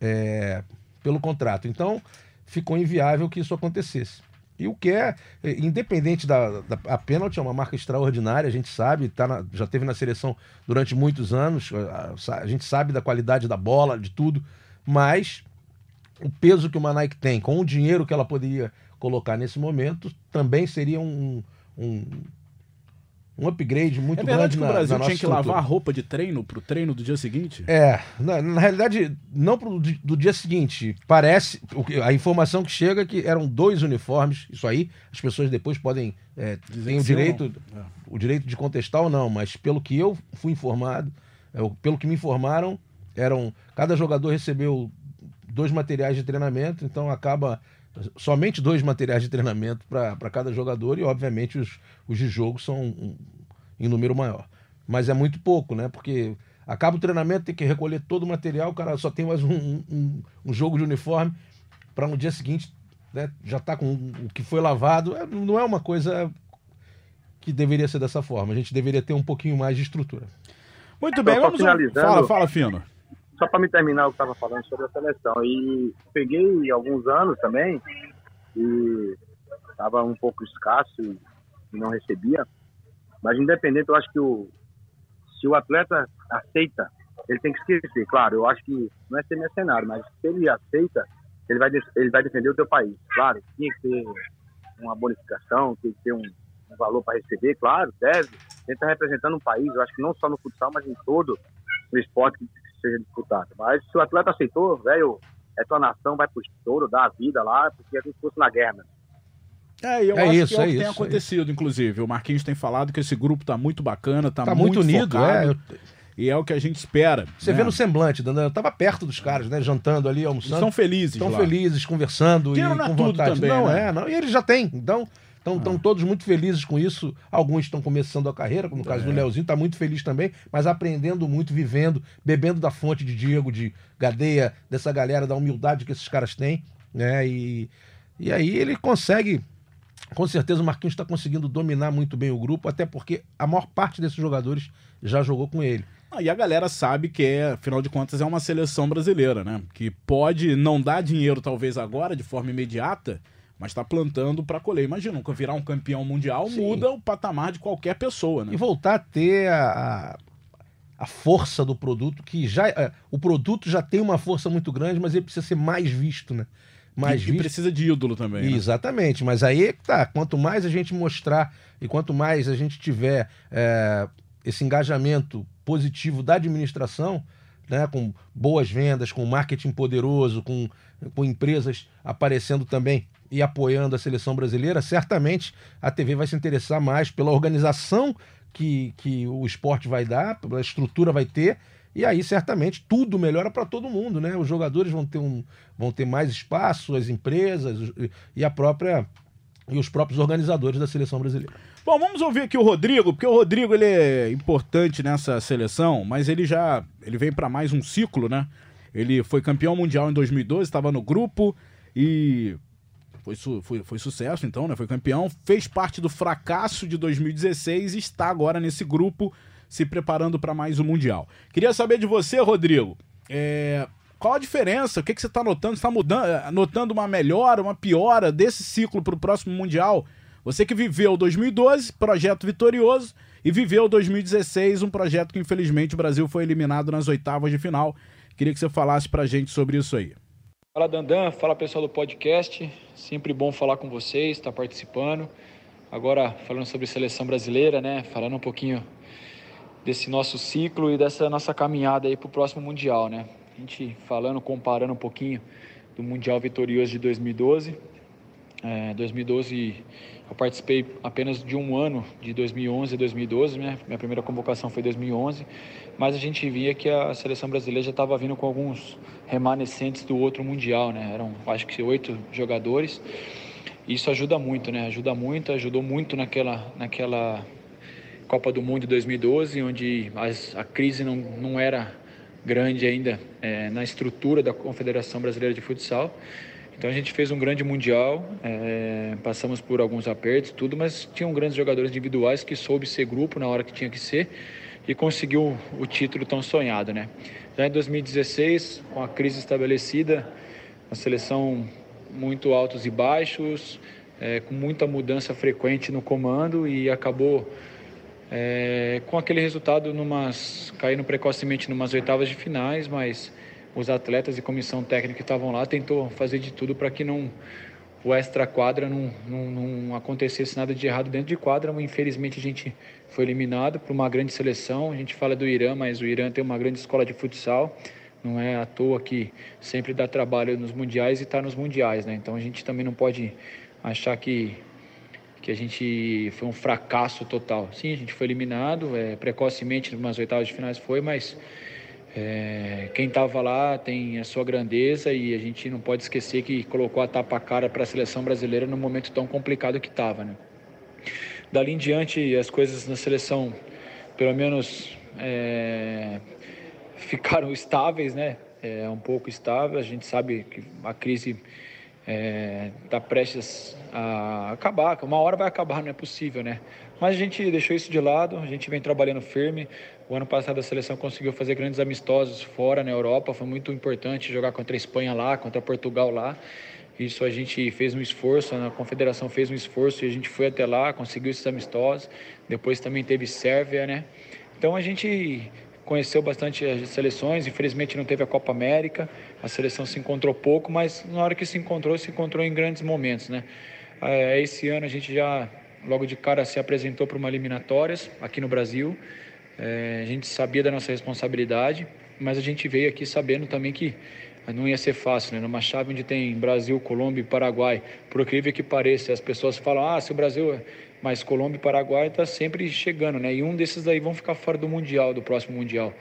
é, pelo contrato. Então, ficou inviável que isso acontecesse. E o que é, é, independente da, da a pênalti, é uma marca extraordinária, a gente sabe, tá na- já teve na seleção durante muitos anos, a, a- gente sabe da qualidade da bola, de tudo, mas o peso que uma Nike tem, com o dinheiro que ela poderia colocar nesse momento, também seria um, um, um upgrade muito É verdade grande que o na, Brasil na tinha que estrutura. lavar a roupa de treino pro treino do dia seguinte? É, na, na realidade, não pro, do dia seguinte. Parece, a informação que chega é que eram dois uniformes, isso aí, as pessoas depois podem, é, têm o direito. É. o direito de contestar ou não, mas pelo que eu fui informado, é, pelo que me informaram, eram, cada jogador recebeu dois materiais de treinamento, então acaba somente dois materiais de treinamento para cada jogador e, obviamente, os, os de jogo são um- em número maior. Mas é muito pouco, né? Porque acaba o treinamento, tem que recolher todo o material, o cara só tem mais um, um, um jogo de uniforme para no dia seguinte né, já tá com o que foi lavado. É, Não é uma coisa que deveria ser dessa forma. A gente deveria ter um pouquinho mais de estrutura. Muito bem, Só vamos finalizando- Fala, fala, Fino. Só para me terminar o que estava falando sobre a seleção. E peguei alguns anos também e estava um pouco escasso e não recebia. Mas independente, eu acho que o, se o atleta aceita, ele tem que esquecer. Claro, eu acho que não é ser mercenário, mas se ele aceita, ele vai, ele vai defender o teu país. Claro, tinha que ter uma bonificação, tem que ter um, um valor para receber, claro, deve. Ele está representando um país, eu acho que não só no futsal, mas em todo o esporte que seja disputado. Mas se o atleta aceitou, velho, é tua nação, vai pro estouro, dá a vida lá, porque é como se fosse na guerra. né? É, e eu É acho isso, que é, o é que isso, tem é acontecido, inclusive. O Marquinhos tem falado que esse grupo tá muito bacana, tá, Tá muito, unido, focado, é. Eu- E é o que a gente espera. Você né? vê no semblante, Dandan, eu tava perto dos caras, né? Jantando ali, Eles almoçando. Estão felizes Estão felizes, conversando Dinheiro e é com tudo vontade. também, não, né? é, não. E eles já têm. Então, estão todos muito felizes com isso. Alguns estão começando a carreira, como no caso É. do Leozinho, está muito feliz também, mas aprendendo muito, vivendo, bebendo da fonte de Diego, de Gadeia, dessa galera, da humildade que esses caras têm, né? E, e aí ele consegue. Com certeza o Marquinhos está conseguindo dominar muito bem o grupo, até porque a maior parte desses jogadores já jogou com ele. Ah, E a galera sabe que, é, afinal de contas, é uma seleção brasileira, né? Que pode não dar dinheiro, talvez agora, de forma imediata, mas tá plantando para colher. Imagina, nunca virar um campeão mundial Sim. muda o patamar de qualquer pessoa, né? E voltar a ter a, a- a força do produto, que já é, o produto já tem uma força muito grande, mas ele precisa ser mais visto, né? Mais e, visto. e precisa de ídolo também. Né? Exatamente, mas aí tá, quanto mais a gente mostrar e quanto mais a gente tiver é, esse engajamento positivo da administração, né, com boas vendas, com marketing poderoso, com, com empresas aparecendo também e apoiando a seleção brasileira, certamente a TV vai se interessar mais pela organização que, que o esporte vai dar, pela estrutura vai ter, e aí certamente tudo melhora para todo mundo, né? Os jogadores vão ter, um, vão ter mais espaço, as empresas e a própria e os próprios organizadores da seleção brasileira. Bom, vamos ouvir aqui o Rodrigo, porque o Rodrigo ele é importante nessa seleção, mas ele já ele vem para mais um ciclo, né? Ele foi campeão mundial em 2012, estava no grupo e foi, su foi, foi sucesso, então, né? Foi campeão, fez parte do fracasso de 2016 e está agora nesse grupo se preparando para mais um Mundial. Queria saber de você, Rodrigo. É, qual a diferença? O que, que você está notando? Você está notando uma melhora, uma piora desse ciclo para o próximo Mundial? Você que viveu 2012, projeto vitorioso, e viveu 2016, um projeto que infelizmente o Brasil foi eliminado nas oitavas de final. Queria que você falasse para gente sobre isso aí. Fala Dandan, fala pessoal do podcast. Sempre bom falar com vocês, estar tá participando. Agora falando sobre seleção brasileira, né? Falando um pouquinho desse nosso ciclo e dessa nossa caminhada aí para o próximo mundial, né? A gente falando, comparando um pouquinho do mundial vitorioso de 2012. É, 2012 eu participei apenas de um ano, de 2011 a 2012, né? minha primeira convocação foi 2011, mas a gente via que a seleção brasileira já estava vindo com alguns remanescentes do outro mundial, né? Eram acho que oito jogadores. Isso ajuda muito, né? Ajuda muito, ajudou muito naquela, naquela Copa do Mundo de 2012, onde as, a crise não, não era grande ainda é, na estrutura da Confederação Brasileira de Futsal. Então a gente fez um grande mundial, é, passamos por alguns apertos, tudo, mas tinham grandes jogadores individuais que soube ser grupo na hora que tinha que ser e conseguiu o título tão sonhado, né? Já em 2016, com a crise estabelecida, a seleção muito altos e baixos, é, com muita mudança frequente no comando e acabou é, com aquele resultado numas, caindo precocemente numas oitavas de finais, mas os atletas e comissão técnica que estavam lá tentou fazer de tudo para que não o extra quadra não, não, não, acontecesse nada de errado dentro de quadra, infelizmente a gente foi eliminado por uma grande seleção. A gente fala do Irã, mas o Irã tem uma grande escola de futsal. Não é à toa que sempre dá trabalho nos mundiais e está nos mundiais, né? Então a gente também não pode achar que que a gente foi um fracasso total. Sim, a gente foi eliminado é, precocemente nas oitavas de finais foi, mas é, quem estava lá tem a sua grandeza e a gente não pode esquecer que colocou a tapa cara para a seleção brasileira no momento tão complicado que estava. Né? Dali em diante, as coisas na seleção, pelo menos, é, ficaram estáveis, né? É um pouco estável. A gente sabe que a crise está é, tá prestes a acabar, uma hora vai acabar, não é possível, né? Mas a gente deixou isso de lado, a gente vem trabalhando firme. O ano passado a seleção conseguiu fazer grandes amistosos fora na Europa, foi muito importante jogar contra a Espanha lá, contra Portugal lá. Isso a gente fez um esforço, a confederação fez um esforço e a gente foi até lá, conseguiu esses amistosos. Depois também teve Sérvia, né? Então a gente conheceu bastante as seleções, infelizmente não teve a Copa América, a seleção se encontrou pouco, mas na hora que se encontrou, se encontrou em grandes momentos, né? É, esse ano a gente já logo de cara se apresentou para uma eliminatórias aqui no Brasil. É, a gente sabia da nossa responsabilidade, mas a gente veio aqui sabendo também que não ia ser fácil, né? Numa chave onde tem Brasil, Colômbia e Paraguai, por incrível que pareça, as pessoas falam, ah, se o Brasil, é, mas Colômbia e Paraguai está sempre chegando, né? E um desses daí vão ficar fora do mundial, do próximo mundial.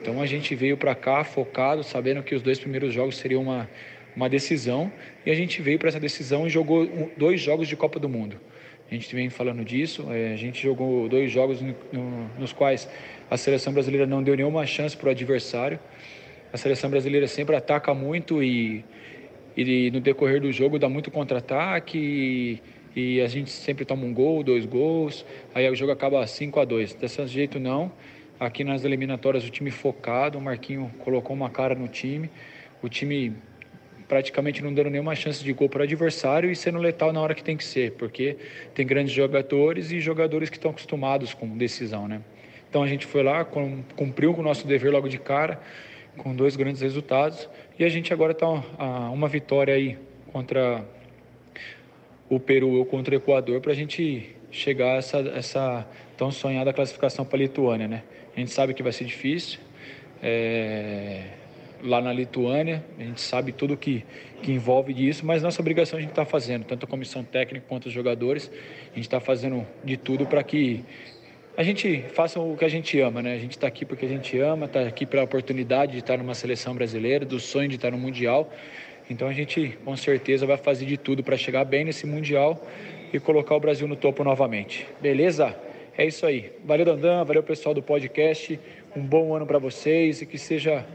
Então a gente veio para cá focado, sabendo que os dois primeiros jogos seriam uma uma decisão e a gente veio para essa decisão e jogou dois jogos de Copa do Mundo. A gente vem falando disso. É, a gente jogou dois jogos no, no, nos quais a seleção brasileira não deu nenhuma chance para o adversário. A seleção brasileira sempre ataca muito e, e no decorrer do jogo dá muito contra-ataque e, e, a gente sempre toma um gol, dois gols. Aí o jogo acaba 5 a 2 Desse jeito não. Aqui nas eliminatórias o time focado, o Marquinho colocou uma cara no time. O time praticamente não dando nenhuma chance de gol para o adversário e sendo letal na hora que tem que ser, porque tem grandes jogadores e jogadores que estão acostumados com decisão, né? Então a gente foi lá, cumpriu com o nosso dever logo de cara, com dois grandes resultados. E a gente agora está uma vitória aí contra o Peru ou contra o Equador para a gente chegar a essa, essa tão sonhada classificação para a Lituânia, né? A gente sabe que vai ser difícil. É, lá na Lituânia, a gente sabe tudo que, que envolve disso, mas nossa obrigação a gente está fazendo, tanto a comissão técnica quanto os jogadores, a gente está fazendo de tudo para que a gente faça o que a gente ama, né? A gente está aqui porque a gente ama, está aqui pela oportunidade de estar numa seleção brasileira, do sonho de estar no Mundial. Então a gente com certeza vai fazer de tudo para chegar bem nesse Mundial e colocar o Brasil no topo novamente. Beleza? É isso aí. Valeu, Dandan, valeu pessoal do podcast. Um bom ano para vocês e que seja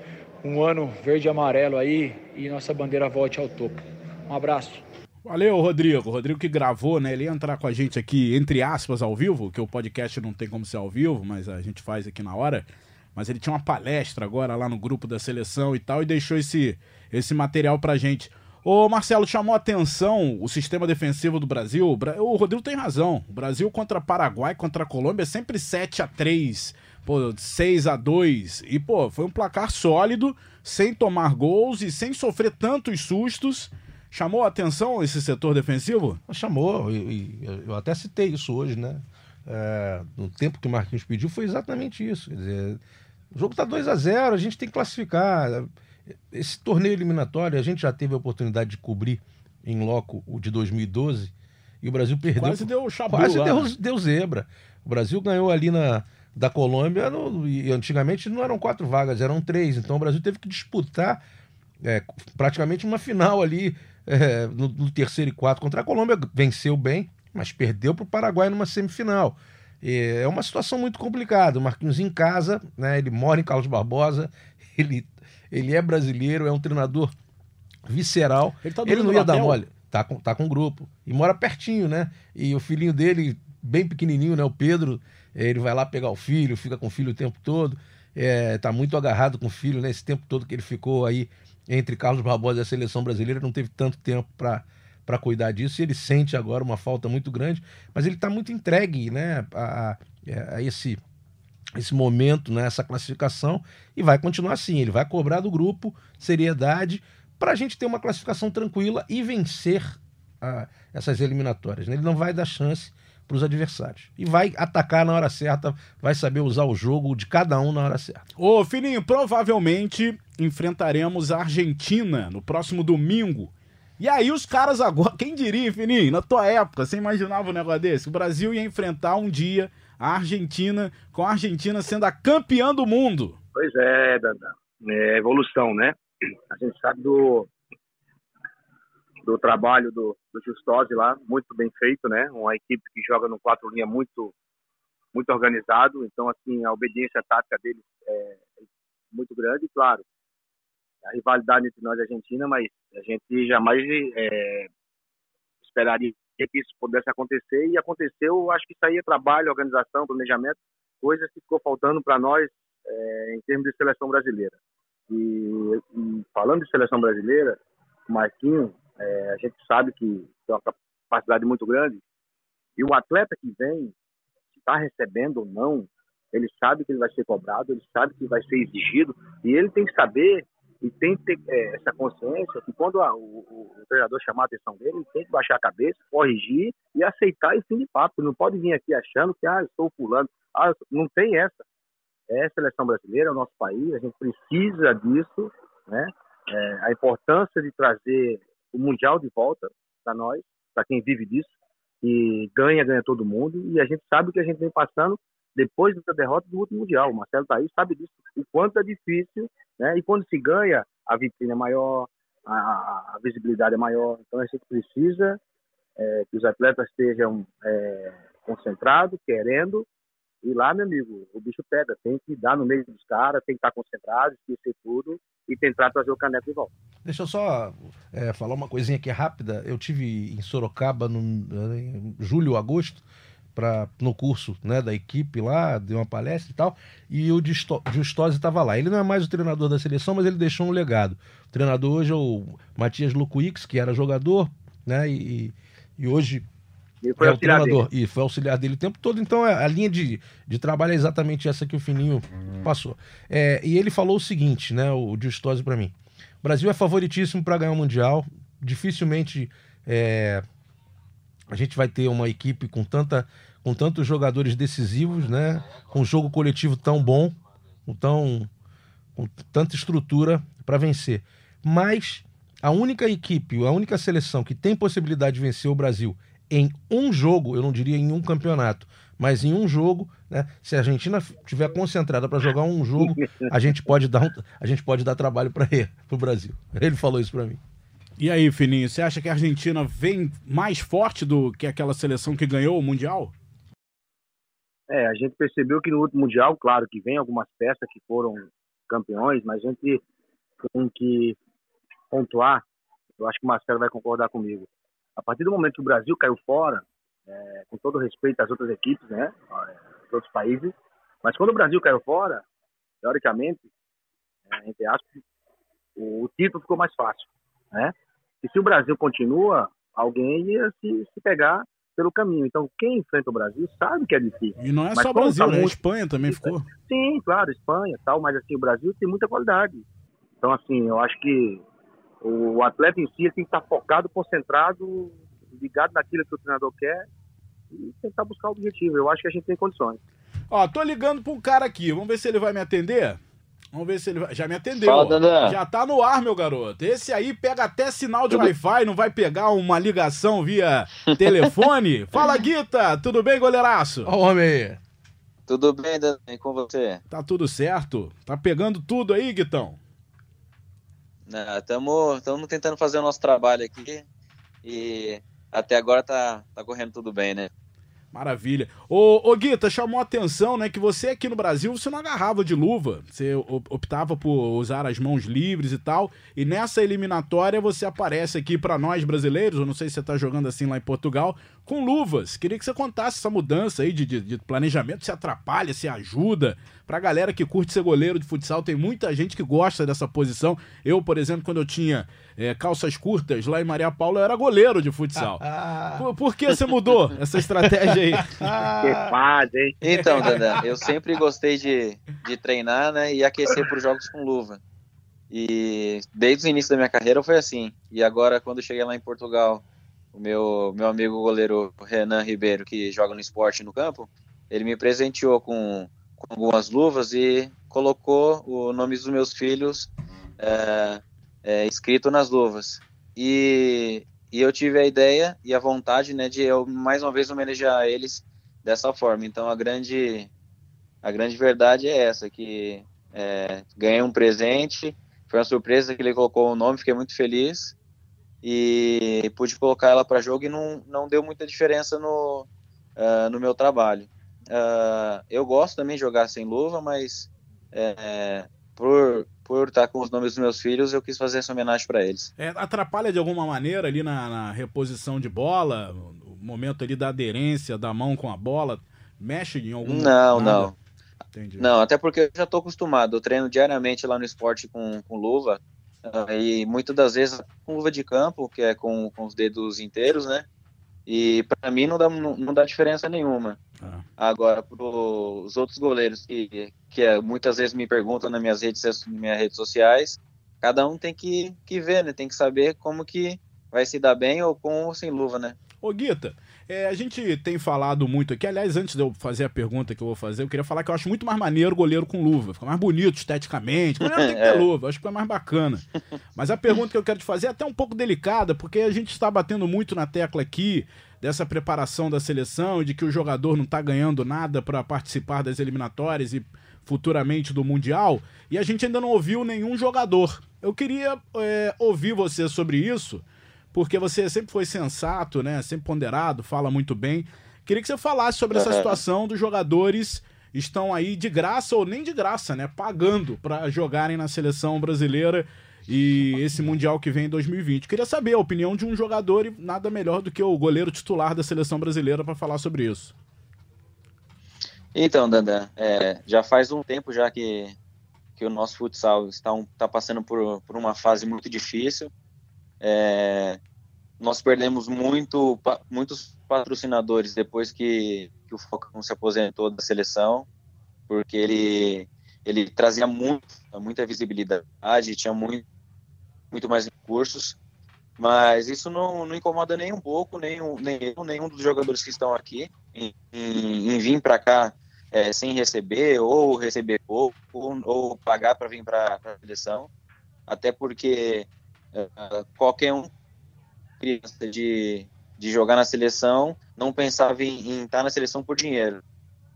um ano verde e amarelo aí e nossa bandeira volte ao topo. Um abraço. Valeu, Rodrigo. Rodrigo que gravou, né? Ele ia entrar com a gente aqui, entre aspas, ao vivo, que o podcast não tem como ser ao vivo, mas a gente faz aqui na hora. Mas ele tinha uma palestra agora lá no grupo da seleção e tal, e deixou esse, esse material pra gente. Ô, Marcelo, chamou atenção o sistema defensivo do Brasil. O Rodrigo tem razão. O Brasil contra Paraguai, contra Colômbia sempre 7 a 3 pô, 6 a 2 E, pô, foi um placar sólido, sem tomar gols e sem sofrer tantos sustos. Chamou a atenção esse setor defensivo? Chamou, e, eu até citei isso hoje, né? É, no tempo que o Marquinhos pediu, foi exatamente isso. Quer dizer, o jogo está 2 a 0 a gente tem que classificar. Esse torneio eliminatório, a gente já teve a oportunidade de cobrir em loco o de 2012 e o Brasil perdeu. Quase deu chabu Quase deu, né? deu zebra. O Brasil ganhou ali na, da Colômbia, no, e antigamente não eram quatro vagas, eram três. Então o Brasil teve que disputar é, praticamente uma final ali é, no, no, terceiro e quarto contra a Colômbia, venceu bem, mas perdeu para o Paraguai numa semifinal. E é uma situação muito complicada. O Marquinhos em casa, né, ele mora em Carlos Barbosa, ele, ele é brasileiro, é um treinador visceral. Ele, tá ele não ia dar mole. Tá com, tá com grupo. E mora pertinho, né? E o filhinho dele, bem pequenininho, né? O Pedro, ele vai lá pegar o filho, fica com o filho o tempo todo. É, tá muito agarrado com o filho, né? Esse tempo todo que ele ficou aí entre Carlos Barbosa e a seleção brasileira, não teve tanto tempo para cuidar disso, e ele sente agora uma falta muito grande, mas ele está muito entregue né, a, a, a, esse, esse momento, né, essa classificação, e vai continuar assim. Ele vai cobrar do grupo seriedade para a gente ter uma classificação tranquila e vencer a, essas eliminatórias. Né? Ele não vai dar chance para os adversários. E vai atacar na hora certa, vai saber usar o jogo de cada um na hora certa. Ô, Fininho, provavelmente enfrentaremos a Argentina no próximo domingo. E aí os caras agora, quem diria, Fininho, na tua época, você imaginava um negócio desse? O Brasil ia enfrentar um dia a Argentina, com a Argentina sendo a campeã do mundo. Pois é, Dada. É evolução, né? A gente sabe do, do trabalho do, do Justosi lá, muito bem feito, né? Uma equipe que joga no quatro linha muito muito organizado, então assim a obediência tática deles é muito grande, claro. A rivalidade entre nós e a Argentina, mas a gente jamais é, esperaria que isso pudesse acontecer e aconteceu. Acho que isso aí é trabalho, organização, planejamento, coisas que ficou faltando para nós é, em termos de seleção brasileira. E, e, falando de seleção brasileira, Marquinhos é, a gente sabe que tem uma capacidade muito grande. E o atleta que vem, se está recebendo ou não, ele sabe que ele vai ser cobrado, ele sabe que vai ser exigido, e ele tem que saber e tem que ter é, essa consciência que quando a, o, o, o, treinador chamar a atenção dele, ele tem que baixar a cabeça, corrigir e aceitar esse fim de papo. Não pode vir aqui achando que, ah, eu sou fulano. Ah, não tem essa. É a seleção brasileira, é o nosso país, a gente precisa disso, né? É, a importância de trazer o Mundial de volta para nós, para quem vive disso, e ganha, ganha todo mundo, e a gente sabe que a gente vem passando depois da derrota do último Mundial. O Marcelo tá aí, sabe disso, o quanto é difícil, né? E quando se ganha, a vitrine é maior, a, a visibilidade é maior, então a gente precisa é, que os atletas estejam é, concentrados, querendo, e lá, meu amigo, o bicho pega. Tem que dar no meio dos caras, tem que estar concentrado, esquecer tudo e tentar trazer o caneco de volta. Deixa eu só é, falar uma coisinha aqui rápida. Eu tive em Sorocaba no em julho, agosto, pra, no curso né, da equipe lá, deu uma palestra e tal, e o Justosi estava lá. Ele não é mais o treinador da seleção, mas ele deixou um legado. O treinador hoje é o Matias Lucuix, que era jogador, né, e, e hoje E foi é o auxiliar treinador. dele. E foi auxiliar dele o tempo todo. Então é, a linha de, de trabalho é exatamente essa que o Fininho passou. É, e ele falou o seguinte, né? O Justosi para mim. O Brasil é favoritíssimo para ganhar o Mundial. Dificilmente é, a gente vai ter uma equipe com, tanta, com tantos jogadores decisivos, né? Com um jogo coletivo tão bom, com, tão, com tanta estrutura para vencer. Mas a única equipe, a única seleção que tem possibilidade de vencer o Brasil em um jogo, eu não diria em um campeonato, mas em um jogo, né? Se a Argentina estiver concentrada para jogar um jogo, a gente pode dar, um, a gente pode dar trabalho para o Brasil. Ele falou isso para mim. E aí, Fininho, você acha que a Argentina vem mais forte do que aquela seleção que ganhou o Mundial? É, a gente percebeu que no último Mundial, claro, que vem algumas peças que foram campeões, mas a gente tem que pontuar, eu acho que o Marcelo vai concordar comigo. A partir do momento que o Brasil caiu fora, é, com todo respeito às outras equipes, né, outros países, mas quando o Brasil caiu fora, teoricamente, é, entre aspas, o, o título ficou mais fácil, né? E se o Brasil continua, alguém ia se, se pegar pelo caminho. Então, quem enfrenta o Brasil sabe que é difícil. E não é Mas só o Brasil, tá né? A muito- Espanha também ficou. Sim, claro, Espanha tal, mas assim, o Brasil tem muita qualidade. Então, assim, eu acho que o atleta em si ele tem que estar focado, concentrado, ligado naquilo que o treinador quer e tentar buscar o objetivo. Eu acho que a gente tem condições. Ó, tô ligando pra um cara aqui. Vamos ver se ele vai me atender. Vamos ver se ele vai. Já me atendeu. Fala, Dandan. Já tá no ar, meu garoto. Esse aí pega até sinal de Wi-Fi, não vai pegar uma ligação via telefone. Fala, Guita. Tudo bem, goleiraço? Ó homem aí. Tudo bem, Dan? E com você? Tá tudo certo? Tá pegando tudo aí, Guitão? Estamos tentando fazer o nosso trabalho aqui e até agora tá, tá correndo tudo bem, né? Maravilha. Ô, ô Guita, chamou a atenção, né, que você aqui no Brasil, você não agarrava de luva. Você optava por usar as mãos livres e tal. E nessa eliminatória você aparece aqui pra nós brasileiros, eu não sei se você tá jogando assim lá em Portugal, com luvas. Queria que você contasse essa mudança aí de, de- de planejamento, se atrapalha, se ajuda. Pra galera que curte ser goleiro de futsal, tem muita gente que gosta dessa posição. Eu, por exemplo, quando eu tinha eh, calças curtas lá em Maria Paula, eu era goleiro de futsal. Ah, Por, por que você mudou essa estratégia aí? Que faz, hein? Então, Dandan, eu sempre gostei de, de treinar né, e aquecer para os jogos com luva. E desde o início da minha carreira foi assim. E agora, quando eu cheguei lá em Portugal, o meu, meu amigo goleiro Renan Ribeiro, que joga no esporte no campo, ele me presenteou com, com algumas luvas e colocou o nome dos meus filhos é, é, escrito nas luvas. E, e eu tive a ideia e a vontade né, de eu mais uma vez homenagear eles dessa forma. Então a grande a grande verdade é essa que é, ganhei um presente, foi uma surpresa que ele colocou o nome, fiquei muito feliz e pude colocar ela para jogo e não, não deu muita diferença no ah, no meu trabalho. Ah, eu gosto também de jogar sem luva, mas é, por por estar com os nomes dos meus filhos, eu quis fazer essa homenagem para eles. É, atrapalha de alguma maneira ali na, na reposição de bola, o momento ali da aderência da mão com a bola, mexe em algum Não, nada? não. Entendi. Não, até porque eu já estou acostumado. Eu treino diariamente lá no esporte com, com luva. ah, e muitas das vezes com luva de campo, que é com, com os dedos inteiros, né? E para mim não dá, não, dá diferença nenhuma. Ah. Agora, para os outros goleiros que, que é, muitas vezes me perguntam nas minhas redes, nas minhas redes sociais, cada um tem que, que ver, né? Tem que saber como que vai se dar bem ou com ou sem luva, né? Ô Guita, é, a gente tem falado muito aqui, aliás, antes de eu fazer a pergunta que eu vou fazer, eu queria falar que eu acho muito mais maneiro o goleiro com luva, fica mais bonito esteticamente, o goleiro tem que ter É. luva, acho que é mais bacana. Mas a pergunta que eu quero te fazer é até um pouco delicada, porque a gente está batendo muito na tecla aqui dessa preparação da seleção de que o jogador não está ganhando nada para participar das eliminatórias e futuramente do Mundial, e a gente ainda não ouviu nenhum jogador. Eu queria é, ouvir você sobre isso, porque você sempre foi sensato, né? Sempre ponderado, fala muito bem. Queria que você falasse sobre essa Aham. situação dos jogadores estão aí de graça ou nem de graça, né? Pagando para jogarem na seleção brasileira e esse mundial que vem em 2020. Queria saber a opinião de um jogador e nada melhor do que o goleiro titular da seleção brasileira para falar sobre isso. Então, Dandan, é, já faz um tempo já que, que o nosso futsal está, um, está passando por, por uma fase muito difícil. É, nós perdemos muito, muitos patrocinadores depois que, que o Falcão se aposentou da seleção, porque ele, ele trazia muito, muita visibilidade, tinha muito, muito mais recursos, mas isso não, não incomoda nem um pouco, nem, nem eu, nenhum dos jogadores que estão aqui, em, em, em vir para cá é, sem receber, ou receber pouco, ou, ou pagar para vir para a seleção, até porque é, qualquer um criança de, de jogar na seleção não pensava em, em estar na seleção por dinheiro.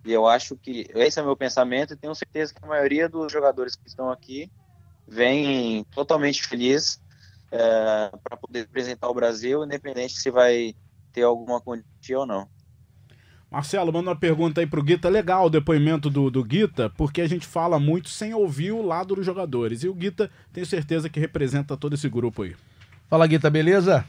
E eu acho que esse é meu pensamento e tenho certeza que a maioria dos jogadores que estão aqui vem totalmente feliz é, para poder representar o Brasil, independente se vai ter alguma quantia ou não. Marcelo, manda uma pergunta aí pro Guita. Legal o depoimento do, do Guita, porque a gente fala muito sem ouvir o lado dos jogadores. E o Guita, tenho certeza que representa todo esse grupo aí. Fala, Guita, beleza?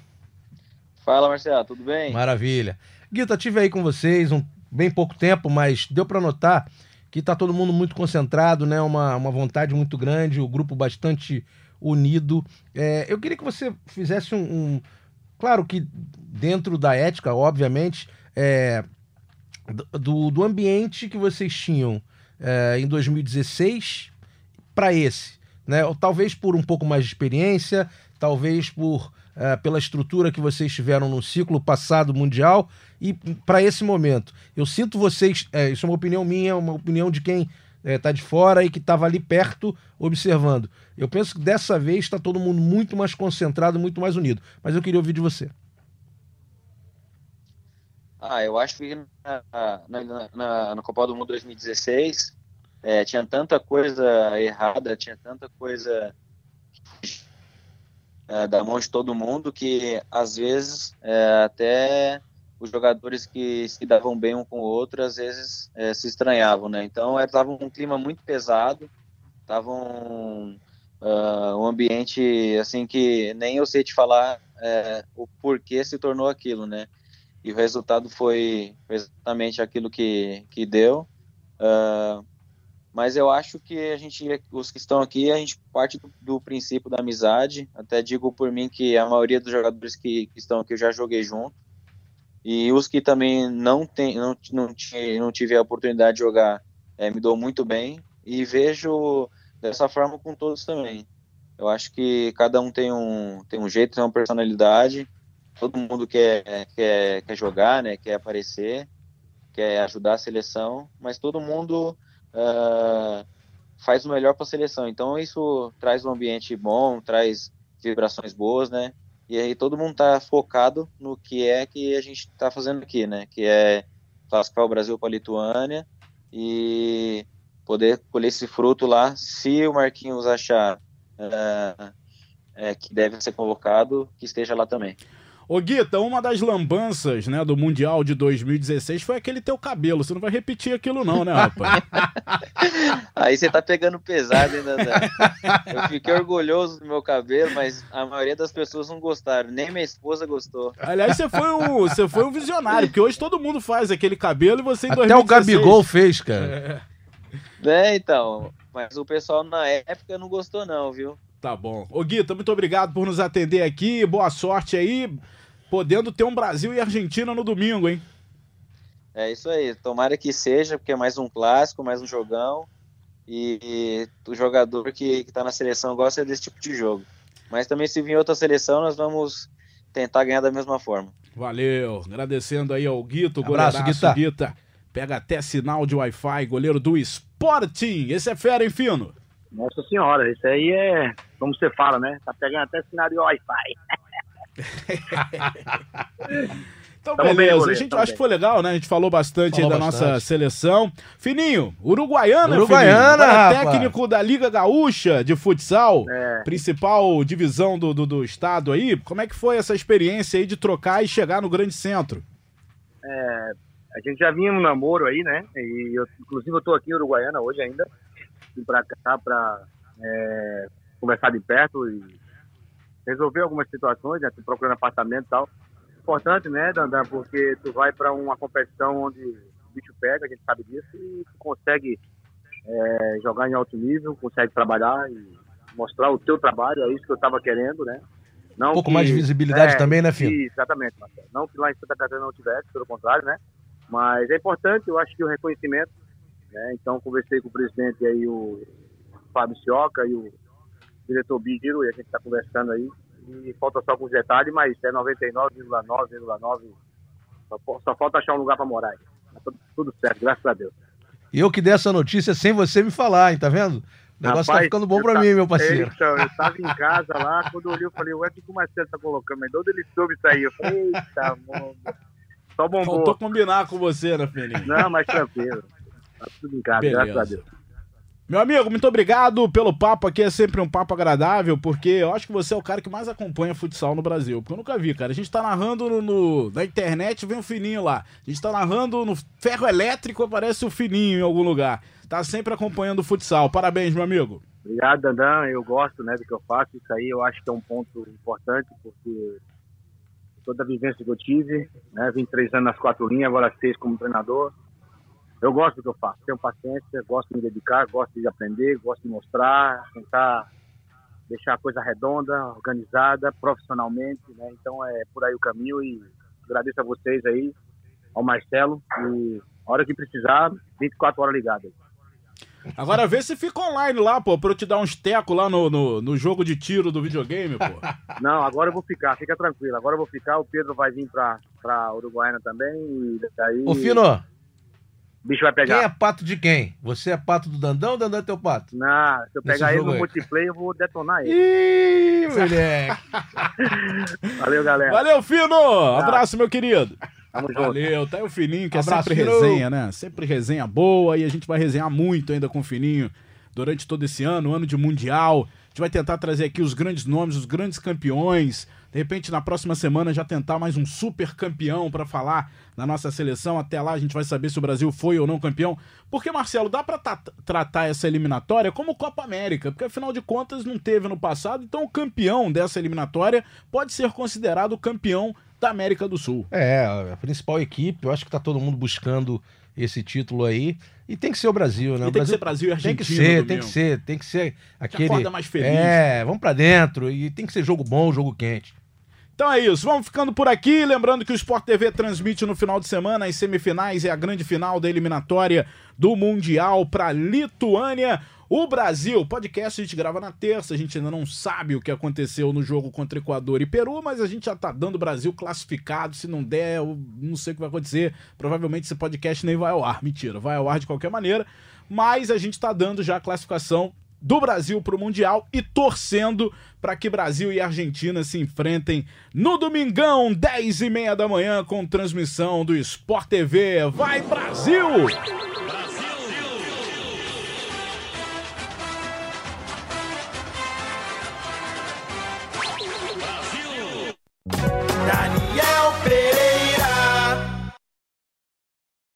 Fala, Marcelo, tudo bem? Maravilha. Guita, tive aí com vocês um bem pouco tempo, mas deu para notar que tá todo mundo muito concentrado, né? Uma, uma vontade muito grande, o grupo bastante unido. É, eu queria que você fizesse um, um, Claro que dentro da ética, obviamente, é, do, do ambiente que vocês tinham é, em 2016 para esse. Né? Ou talvez por um pouco mais de experiência, talvez por é, pela estrutura que vocês tiveram no ciclo passado mundial e para esse momento. Eu sinto vocês, é, isso é uma opinião minha, uma opinião de quem está de fora e que estava ali perto observando. Eu penso que dessa vez está todo mundo muito mais concentrado, muito mais unido. Mas eu queria ouvir de você. Ah, eu acho que na, na, na, na Copa do Mundo 2016 é, tinha tanta coisa errada, tinha tanta coisa é, da mão de todo mundo que às vezes é, até os jogadores que se davam bem um com o outro às vezes é, se estranhavam, né? Então estava um clima muito pesado, estava um, uh, um ambiente assim que nem eu sei te falar é, o porquê se tornou aquilo, né? E o resultado foi exatamente aquilo que, que deu. Uh, mas eu acho que a gente, os que estão aqui, a gente parte do, do, princípio da amizade. Até digo por mim que a maioria dos jogadores que, que estão aqui eu já joguei junto. E os que também não, tem, não, não, não tive a oportunidade de jogar, é, me dou muito bem. E vejo dessa forma com todos também. Eu acho que cada um tem um, tem um jeito, tem uma personalidade todo mundo quer, quer, quer jogar, né? Quer aparecer, quer ajudar a seleção, mas todo mundo uh, faz o melhor para a seleção. Então isso traz um ambiente bom, traz vibrações boas, né? E aí todo mundo está focado no que é que a gente está fazendo aqui, né? Que é classificar o Brasil para a Lituânia e poder colher esse fruto lá, se o Marquinhos achar uh, é, que deve ser convocado, que esteja lá também. Ô Guita, uma das lambanças, né, do Mundial de 2016 foi aquele teu cabelo. Você não vai repetir aquilo não, né, rapaz? Aí você tá pegando pesado ainda. Né? Eu fiquei orgulhoso do meu cabelo, mas a maioria das pessoas não gostaram. Nem minha esposa gostou. Aliás, você foi um, você foi um visionário, porque hoje todo mundo faz aquele cabelo e você em Até 2016... o Gabigol fez, cara. É. é, então. Mas o pessoal na época não gostou não, viu? Tá bom. Ô Guita, muito obrigado por nos atender aqui. Boa sorte aí podendo ter um Brasil e Argentina no domingo, hein? É isso aí. Tomara que seja, porque é mais um clássico, mais um jogão. E, e o jogador que, está na seleção gosta desse tipo de jogo. Mas também se vir outra seleção, nós vamos tentar ganhar da mesma forma. Valeu. Agradecendo aí ao Guito, Abraço, Guita. Guita. Pega até sinal de Wi-Fi, goleiro do Sporting. Esse é fera, hein, Fino? Nossa senhora, esse aí é, como você fala, né? Tá pegando até sinal de Wi-Fi. Então, Tamo beleza. Bem, a gente acho que foi legal, né? A gente falou bastante falou da bastante. nossa seleção. Fininho, Uruguaiana, Uruguaiana, Fininho, técnico da Liga Gaúcha de Futsal, é. principal divisão do, do, do, estado aí. Como é que foi essa experiência aí de trocar e chegar no grande centro? É, a gente já vinha no namoro aí, né? E eu, inclusive eu tô aqui em Uruguaiana hoje ainda. Vim pra cá pra é, conversar de perto e resolver algumas situações, né? Tu procurando apartamento e tal. Importante, né, Dandan, porque tu vai para uma competição onde o bicho pega, a gente sabe disso, e tu consegue é, jogar em alto nível, consegue trabalhar e mostrar o teu trabalho, é isso que eu estava querendo, né? Não Um pouco que- mais de visibilidade é, também, né, isso, Exatamente, Marcelo. Não que lá em Santa Catarina não tivesse, pelo contrário, né? Mas é importante, eu acho que o reconhecimento, né? Então, conversei com o presidente aí, o Fábio Sioca e o diretor Biro, e a gente está conversando aí. E falta só alguns detalhes, mas é 99,9,9. Só, só falta achar um lugar para morar. aí. Tá tudo, tudo certo, graças a Deus. E eu que dei essa notícia sem você me falar, hein, tá vendo? O negócio tá Rapaz, ficando bom pra ta- mim, meu parceiro. Então, eu tava em casa lá, quando eu olhei, eu falei, ué, o que o Marcelo tá colocando? Mas de onde ele soube isso aí? Eu falei, eita, mano. Só bombou. Faltou combinar com você, né, Fininho? Não, mas tranquilo. Tá tudo em casa, Beleza. graças a Deus. Meu amigo, muito obrigado pelo papo aqui. É sempre um papo agradável, porque eu acho que você é o cara que mais acompanha futsal no Brasil. Porque eu nunca vi, cara. A gente tá narrando no, no- na internet, vem o fininho lá. A gente tá narrando no ferro elétrico, aparece o fininho em algum lugar. Tá sempre acompanhando o futsal. Parabéns, meu amigo. Obrigado, Dandan. Eu gosto né, do que eu faço. Isso aí eu acho que é um ponto importante, porque toda a vivência que eu tive, né, 23 anos nas quatro linhas, agora seis como treinador. Eu gosto do que eu faço. Tenho paciência, gosto de me dedicar, gosto de aprender, gosto de mostrar, tentar deixar a coisa redonda, organizada, profissionalmente. Né? Então é por aí o caminho e agradeço a vocês aí, ao Marcelo. E a hora que precisar, 24 horas ligado. aí. Agora vê se fica online lá, pô, pra eu te dar uns tecos lá no, no, no jogo de tiro do videogame, pô. Não, agora eu vou ficar, fica tranquilo. Agora eu vou ficar, o Pedro vai vir pra, pra Uruguaiana também e daí Ô, Fino, o bicho vai quem pegar. é pato de quem? Você é pato do Dandão ou Dandão é teu pato? Não, se eu Nesse pegar ele no aí. multiplayer, eu vou detonar ele. Ih, moleque. Valeu, galera. Valeu, Fino! Abraço, meu querido. Tamo junto. Valeu, tá aí o Fininho, que é Abraço, sempre Fino. resenha, né? Sempre resenha boa e a gente vai resenhar muito ainda com o Fininho durante todo esse ano, ano de Mundial. A gente vai tentar trazer aqui os grandes nomes, os grandes campeões. De repente, na próxima semana, já tentar mais um super campeão pra falar na nossa seleção. Até lá, a gente vai saber se o Brasil foi ou não campeão. Porque, Marcelo, dá pra ta- tratar essa eliminatória como Copa América, porque afinal de contas não teve no passado. Então, o campeão dessa eliminatória pode ser considerado o campeão da América do Sul. É, a principal equipe, eu acho que tá todo mundo buscando esse título aí. E tem que ser o Brasil, né? O tem que Brasil ser Brasil e Argentina. Tem que ser, tem que ser, tem que ser aquele. acorda mais feliz. É, vamos pra dentro e tem que ser jogo bom, jogo quente. Então é isso, vamos ficando por aqui. Lembrando que o Sport TV transmite no final de semana as semifinais e a grande final da eliminatória do Mundial para Lituânia. O Brasil, podcast a gente grava na terça, a gente ainda não sabe o que aconteceu no jogo contra Equador e Peru, mas a gente já tá dando o Brasil classificado. Se não der, eu não sei o que vai acontecer. Provavelmente esse podcast nem vai ao ar. Mentira, vai ao ar de qualquer maneira. Mas a gente tá dando já a classificação do Brasil para o Mundial e torcendo para que Brasil e Argentina se enfrentem no domingão, 10 e meia da manhã, com transmissão do Sport TV. Vai, Brasil!